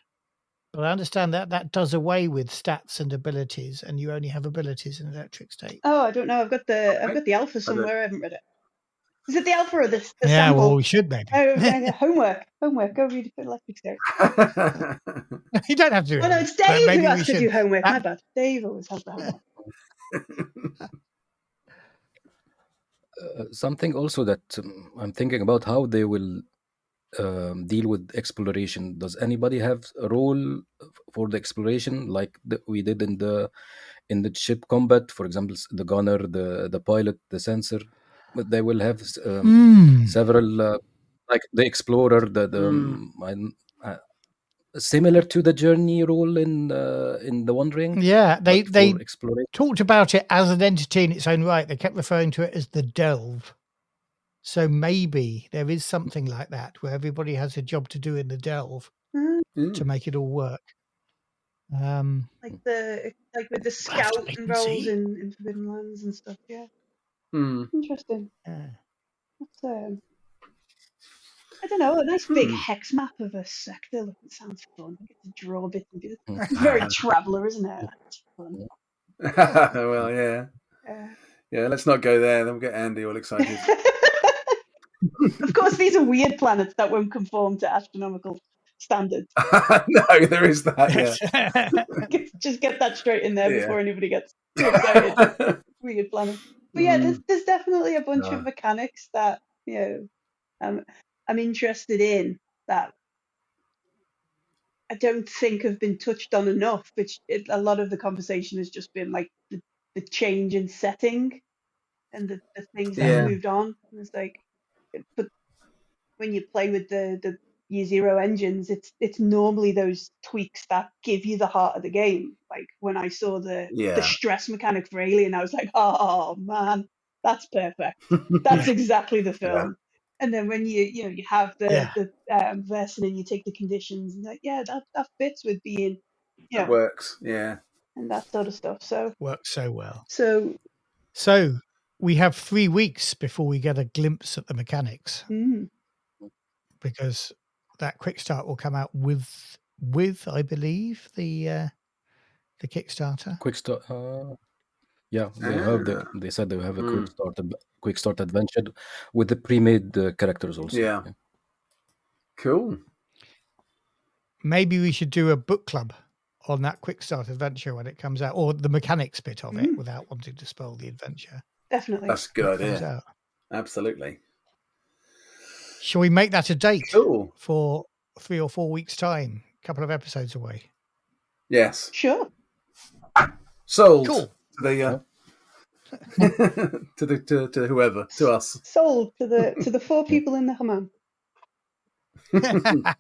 but I understand that that does away with stats and abilities, and you only have abilities in Electric State.
Oh, I don't know. I've got the I've got the alpha somewhere. I haven't read it. Is it the alpha or the, the
yeah,
sample?
well, we should maybe.
Oh, uh, homework, homework. Go read a Electric State.
you don't have to do it.
Oh no, it's
but
Dave who has to
should.
do homework. My bad. Dave always has the homework.
uh, something also that um, I'm thinking about how they will um, deal with exploration. Does anybody have a role for the exploration like the, we did in the in the ship combat? For example, the gunner, the the pilot, the sensor. But they will have um,
Mm.
several uh, like the explorer, the the um, uh, similar to the journey role in uh, in the wandering
Yeah, they they
for
talked about it as an entity in its own right. They kept referring to it as the delve. So maybe there is something like that where everybody has a job to do in the delve
Mm,
Mm.
to make it all work. Um,
like the like with the
We'll have to
scout
wait
and
and
rolls in, in Forbidden Lands and stuff. Yeah,
Mm.
interesting.
yeah.
That's um, I don't know, a nice big
Hmm.
hex map of a sector. Look, it sounds fun. I get to draw a bit and do it.
Mm.
It's very traveller, isn't it? That's fun.
well, yeah,
Uh,
yeah. Let's not go there. Then we'll get Andy all excited.
of course, these are weird planets that won't conform to astronomical standards.
no, there is that. Yeah.
Just get that straight in there
Yeah.
before anybody gets too excited. weird planets. But yeah, there's,
Mm.
there's definitely a bunch
Yeah.
of mechanics that you know um, I'm interested in that I don't think have been touched on enough. Which it, a lot of the conversation has just been like the, the change in setting and the, the things that
Yeah.
have moved on. And it's like, but when you play with the the year zero engines, it's it's normally those tweaks that give you the heart of the game. Like when I saw the
Yeah.
the stress mechanic for Alien, I was like, oh man, that's perfect. That's exactly the film. And then when you you know you have the
Yeah.
the um, version and you take the conditions and like yeah that that fits with being yeah
It works. Yeah.
and that sort of stuff. So
Works so well.
so
So we have three weeks before we get a glimpse at the mechanics
mm,
because that quick start will come out with with I believe the uh, the Kickstarter.
quick start. Uh, yeah, they have the.
Ah.
They said they have a
Mm.
quick start, quick start adventure with the pre-made uh, characters also.
Yeah. Cool.
Maybe we should do a book club on that quick start adventure when it comes out, or the mechanics bit of it,
Mm.
without wanting to spoil the adventure.
definitely.
That's a good
comes
idea.
out.
Absolutely.
Shall we make that a date
Cool.
for three or four weeks' time? A couple of episodes away.
Yes.
Sure.
Sold.
Cool.
To the, uh, to the to, to whoever to us.
Sold to the to the four people in the hammam.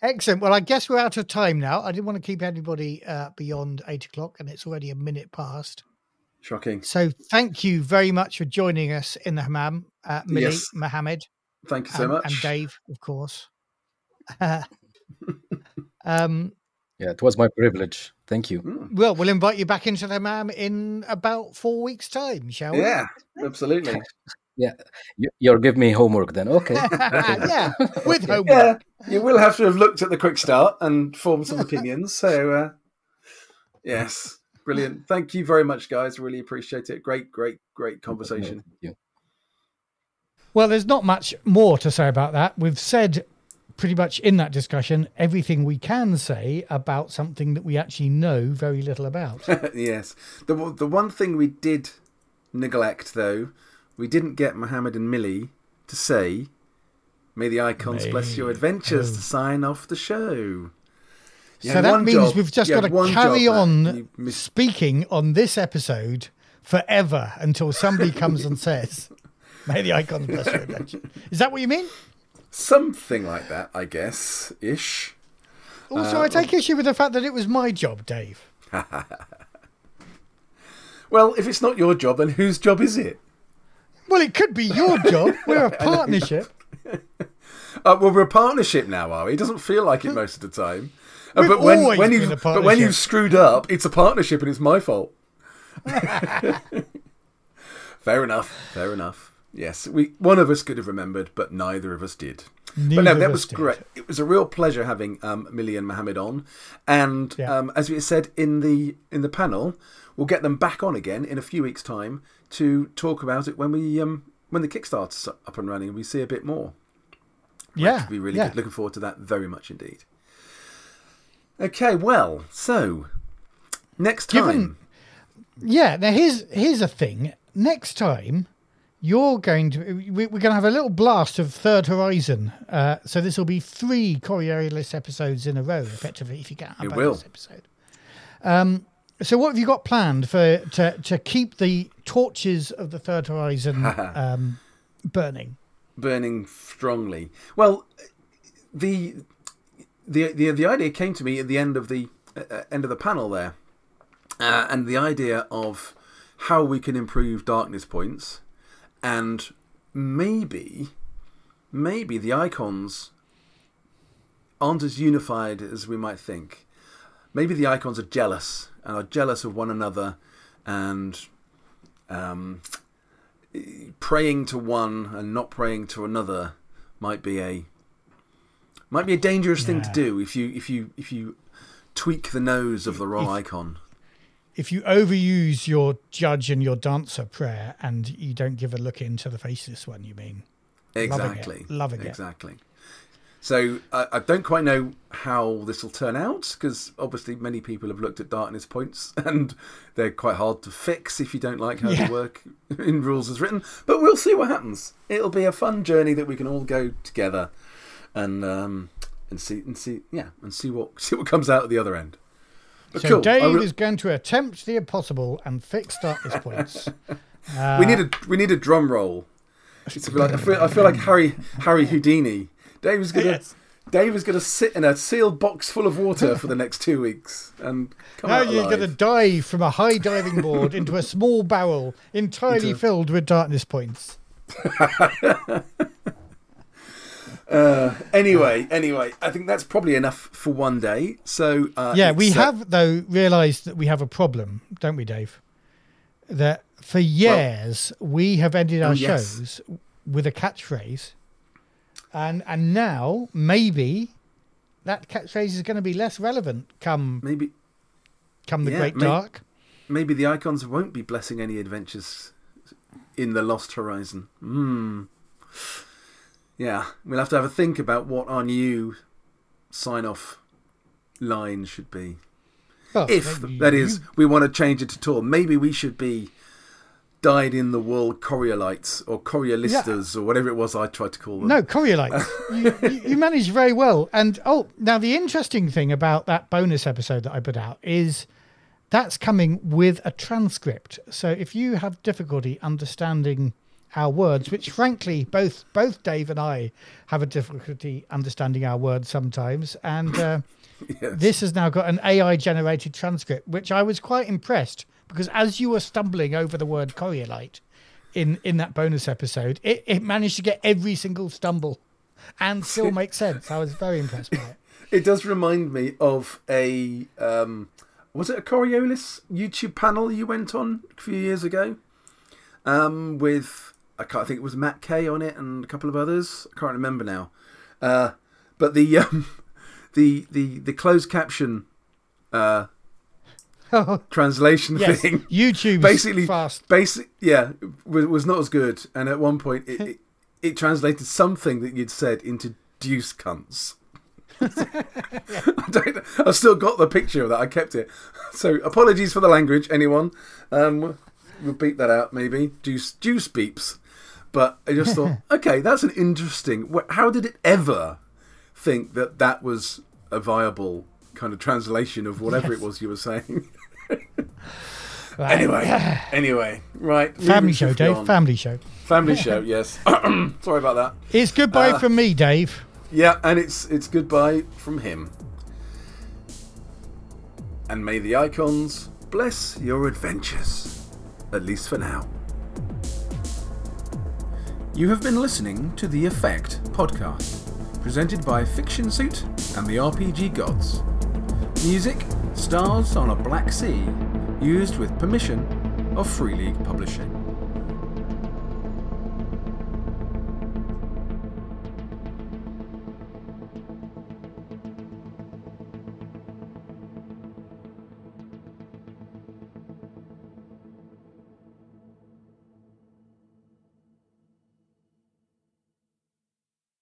Excellent. Well, I guess we're out of time now. I didn't want to keep anybody uh, beyond eight o'clock, and it's already a minute past.
Shocking.
So, thank you very much for joining us in the hammam, uh, Millie,
Yes.
Mohamed,
Thank you so
and,
much.
and Dave, of course. um,
Yeah, it was my privilege. Thank you.
Mm.
well, we'll invite you back into the hammam in about four weeks' time, shall we?
Yeah, absolutely.
You, you're giving me homework then. Okay.
yeah, with homework.
Yeah, you will have to have looked at the quick start and formed some opinions. So, uh, yes, brilliant. Thank you very much, guys. Really appreciate it. Great, great, great conversation.
Thank you.
Well, there's not much more to say about that. We've said pretty much in that discussion everything we can say about something that we actually know very little about.
yes. The one- the one thing we did neglect, though, we didn't get Mohamed and Millie to say, "May the icons bless your adventures"
oh.
to sign off the show. You
so that means
job-
we've just got to carry on speaking on this episode forever until somebody comes and says, May the icons bless your adventure. Is that what you mean?
something like that, I guess, ish.
Also,
Uh,
I take issue with the fact that it was my job, Dave.
Well, if it's not your job, then whose job is it?
Well, it could be your job. We're a partnership.
Uh, well, we're a partnership now, are we? It doesn't feel like it most of the time. Uh, but when when you but when you've screwed up, it's a partnership and it's my fault. fair enough. Fair enough. Yes, we one of us could have remembered, but neither of us did. but
Neither
no,
of
that was
did.
great. It was a real pleasure having um, Millie and Mohamed on, and
Yeah.
um, as we said in the in the panel, we'll get them back on again in a few weeks' time to talk about it when we um, when the Kickstarter's up and running and we see a bit more.
Yeah.
Be really
yeah.
good. Looking forward to that very much indeed. Okay, well, so next time.
Given- Yeah. Now here's here's a thing. Next time, you're going to we, we're going to have a little blast of Third Horizon. Uh, so this will be three Coriolis episodes in a row, effectively, if you get a
It
bonus episode. Um, so what have you got planned for to to keep the torches of the Third Horizon um, burning?
burning strongly. Well, the the the the idea came to me at the end of the uh, end of the panel there, uh, and the idea of how we can improve darkness points, and maybe maybe the icons aren't as unified as we might think. Maybe the icons are jealous and are jealous of one another, and um, praying to one and not praying to another might be a might be a dangerous thing to do if you if you if you tweak the nose of the wrong
If-
icon.
If you overuse your judge and your dancer prayer and you don't give a look into the faceless one, you mean? Loving it.
Exactly.
Loving it.
Exactly. So I, I don't quite know how this will turn out because obviously many people have looked at darkness points and they're quite hard to fix if you don't like how
Yeah.
they work in rules as written. But we'll see what happens. It'll be a fun journey that we can all go together and um, and see and see yeah and see what see what comes out at the other end. But
So
cool.
Dave
re-
is going to attempt the impossible and fix darkness points. Uh,
we need a we need a drum roll. It's like, I feel I feel like Harry Harry Houdini. Dave is gonna
Yes.
Dave is gonna sit in a sealed box full of water for the next two weeks and come
Now you're going to dive from a high diving board into a small barrel entirely
Into-
filled with darkness points.
Uh, anyway, anyway, I think that's probably enough for one day. So uh,
yeah, we
uh,
have though realised that we have a problem, don't we, Dave? That for years we have ended our
Oh, yes.
shows with a catchphrase, and and now maybe that catchphrase is going to be less relevant come
maybe
come the
Yeah,
great
may-
dark.
maybe the icons won't be blessing any adventures in the Lost Horizon. Hmm. Yeah, we'll have to have a think about what our new sign-off line should be.
Well,
if that is we want to change it at all maybe we should be died in the world Coriolites or Coriolistas or whatever it was I tried to call them.
No, Coriolites. you, you, you managed very well. And oh, now the interesting thing about that bonus episode that I put out is that's coming with a transcript. So if you have difficulty understanding our words, which frankly both both Dave and I have a difficulty understanding our words sometimes, and uh,
Yes.
this has now got an AI generated transcript, which I was quite impressed because as you were stumbling over the word Coriolite in in that bonus episode, it, it managed to get every single stumble and still make sense. I was very impressed by it.
It does remind me of a um, was it a Coriolis YouTube panel you went on a few years ago um, with I can't I think it was Matt Kay on it and a couple of others. I can't remember now. Uh, but the um, the the the closed caption uh,
Oh,
translation
yes,
thing
YouTube
basically
fast.
basic yeah was, was not as good. And at one point it, it, it translated something that you'd said into deuce cunts. I don't I've still got the picture of that. I kept it. So apologies for the language anyone. Um, we'll beep that out maybe. Deuce deuce beeps but I just thought okay that's an interesting how did it ever think that that was a viable kind of translation of whatever
Yes.
it was you were saying
Right.
Anyway, anyway, right.
family show, Dave.
on.
Family show.
Family show, yes. Sorry about that.
It's goodbye
Uh,
from me, Dave.
Yeah, and it's it's goodbye from him. And may the icons bless your adventures, at least for now. You have been listening to the Effekt podcast, presented by Fictionsuit and the RPG Gods. Music, Stars on a Black Sea, used with permission of Free League Publishing.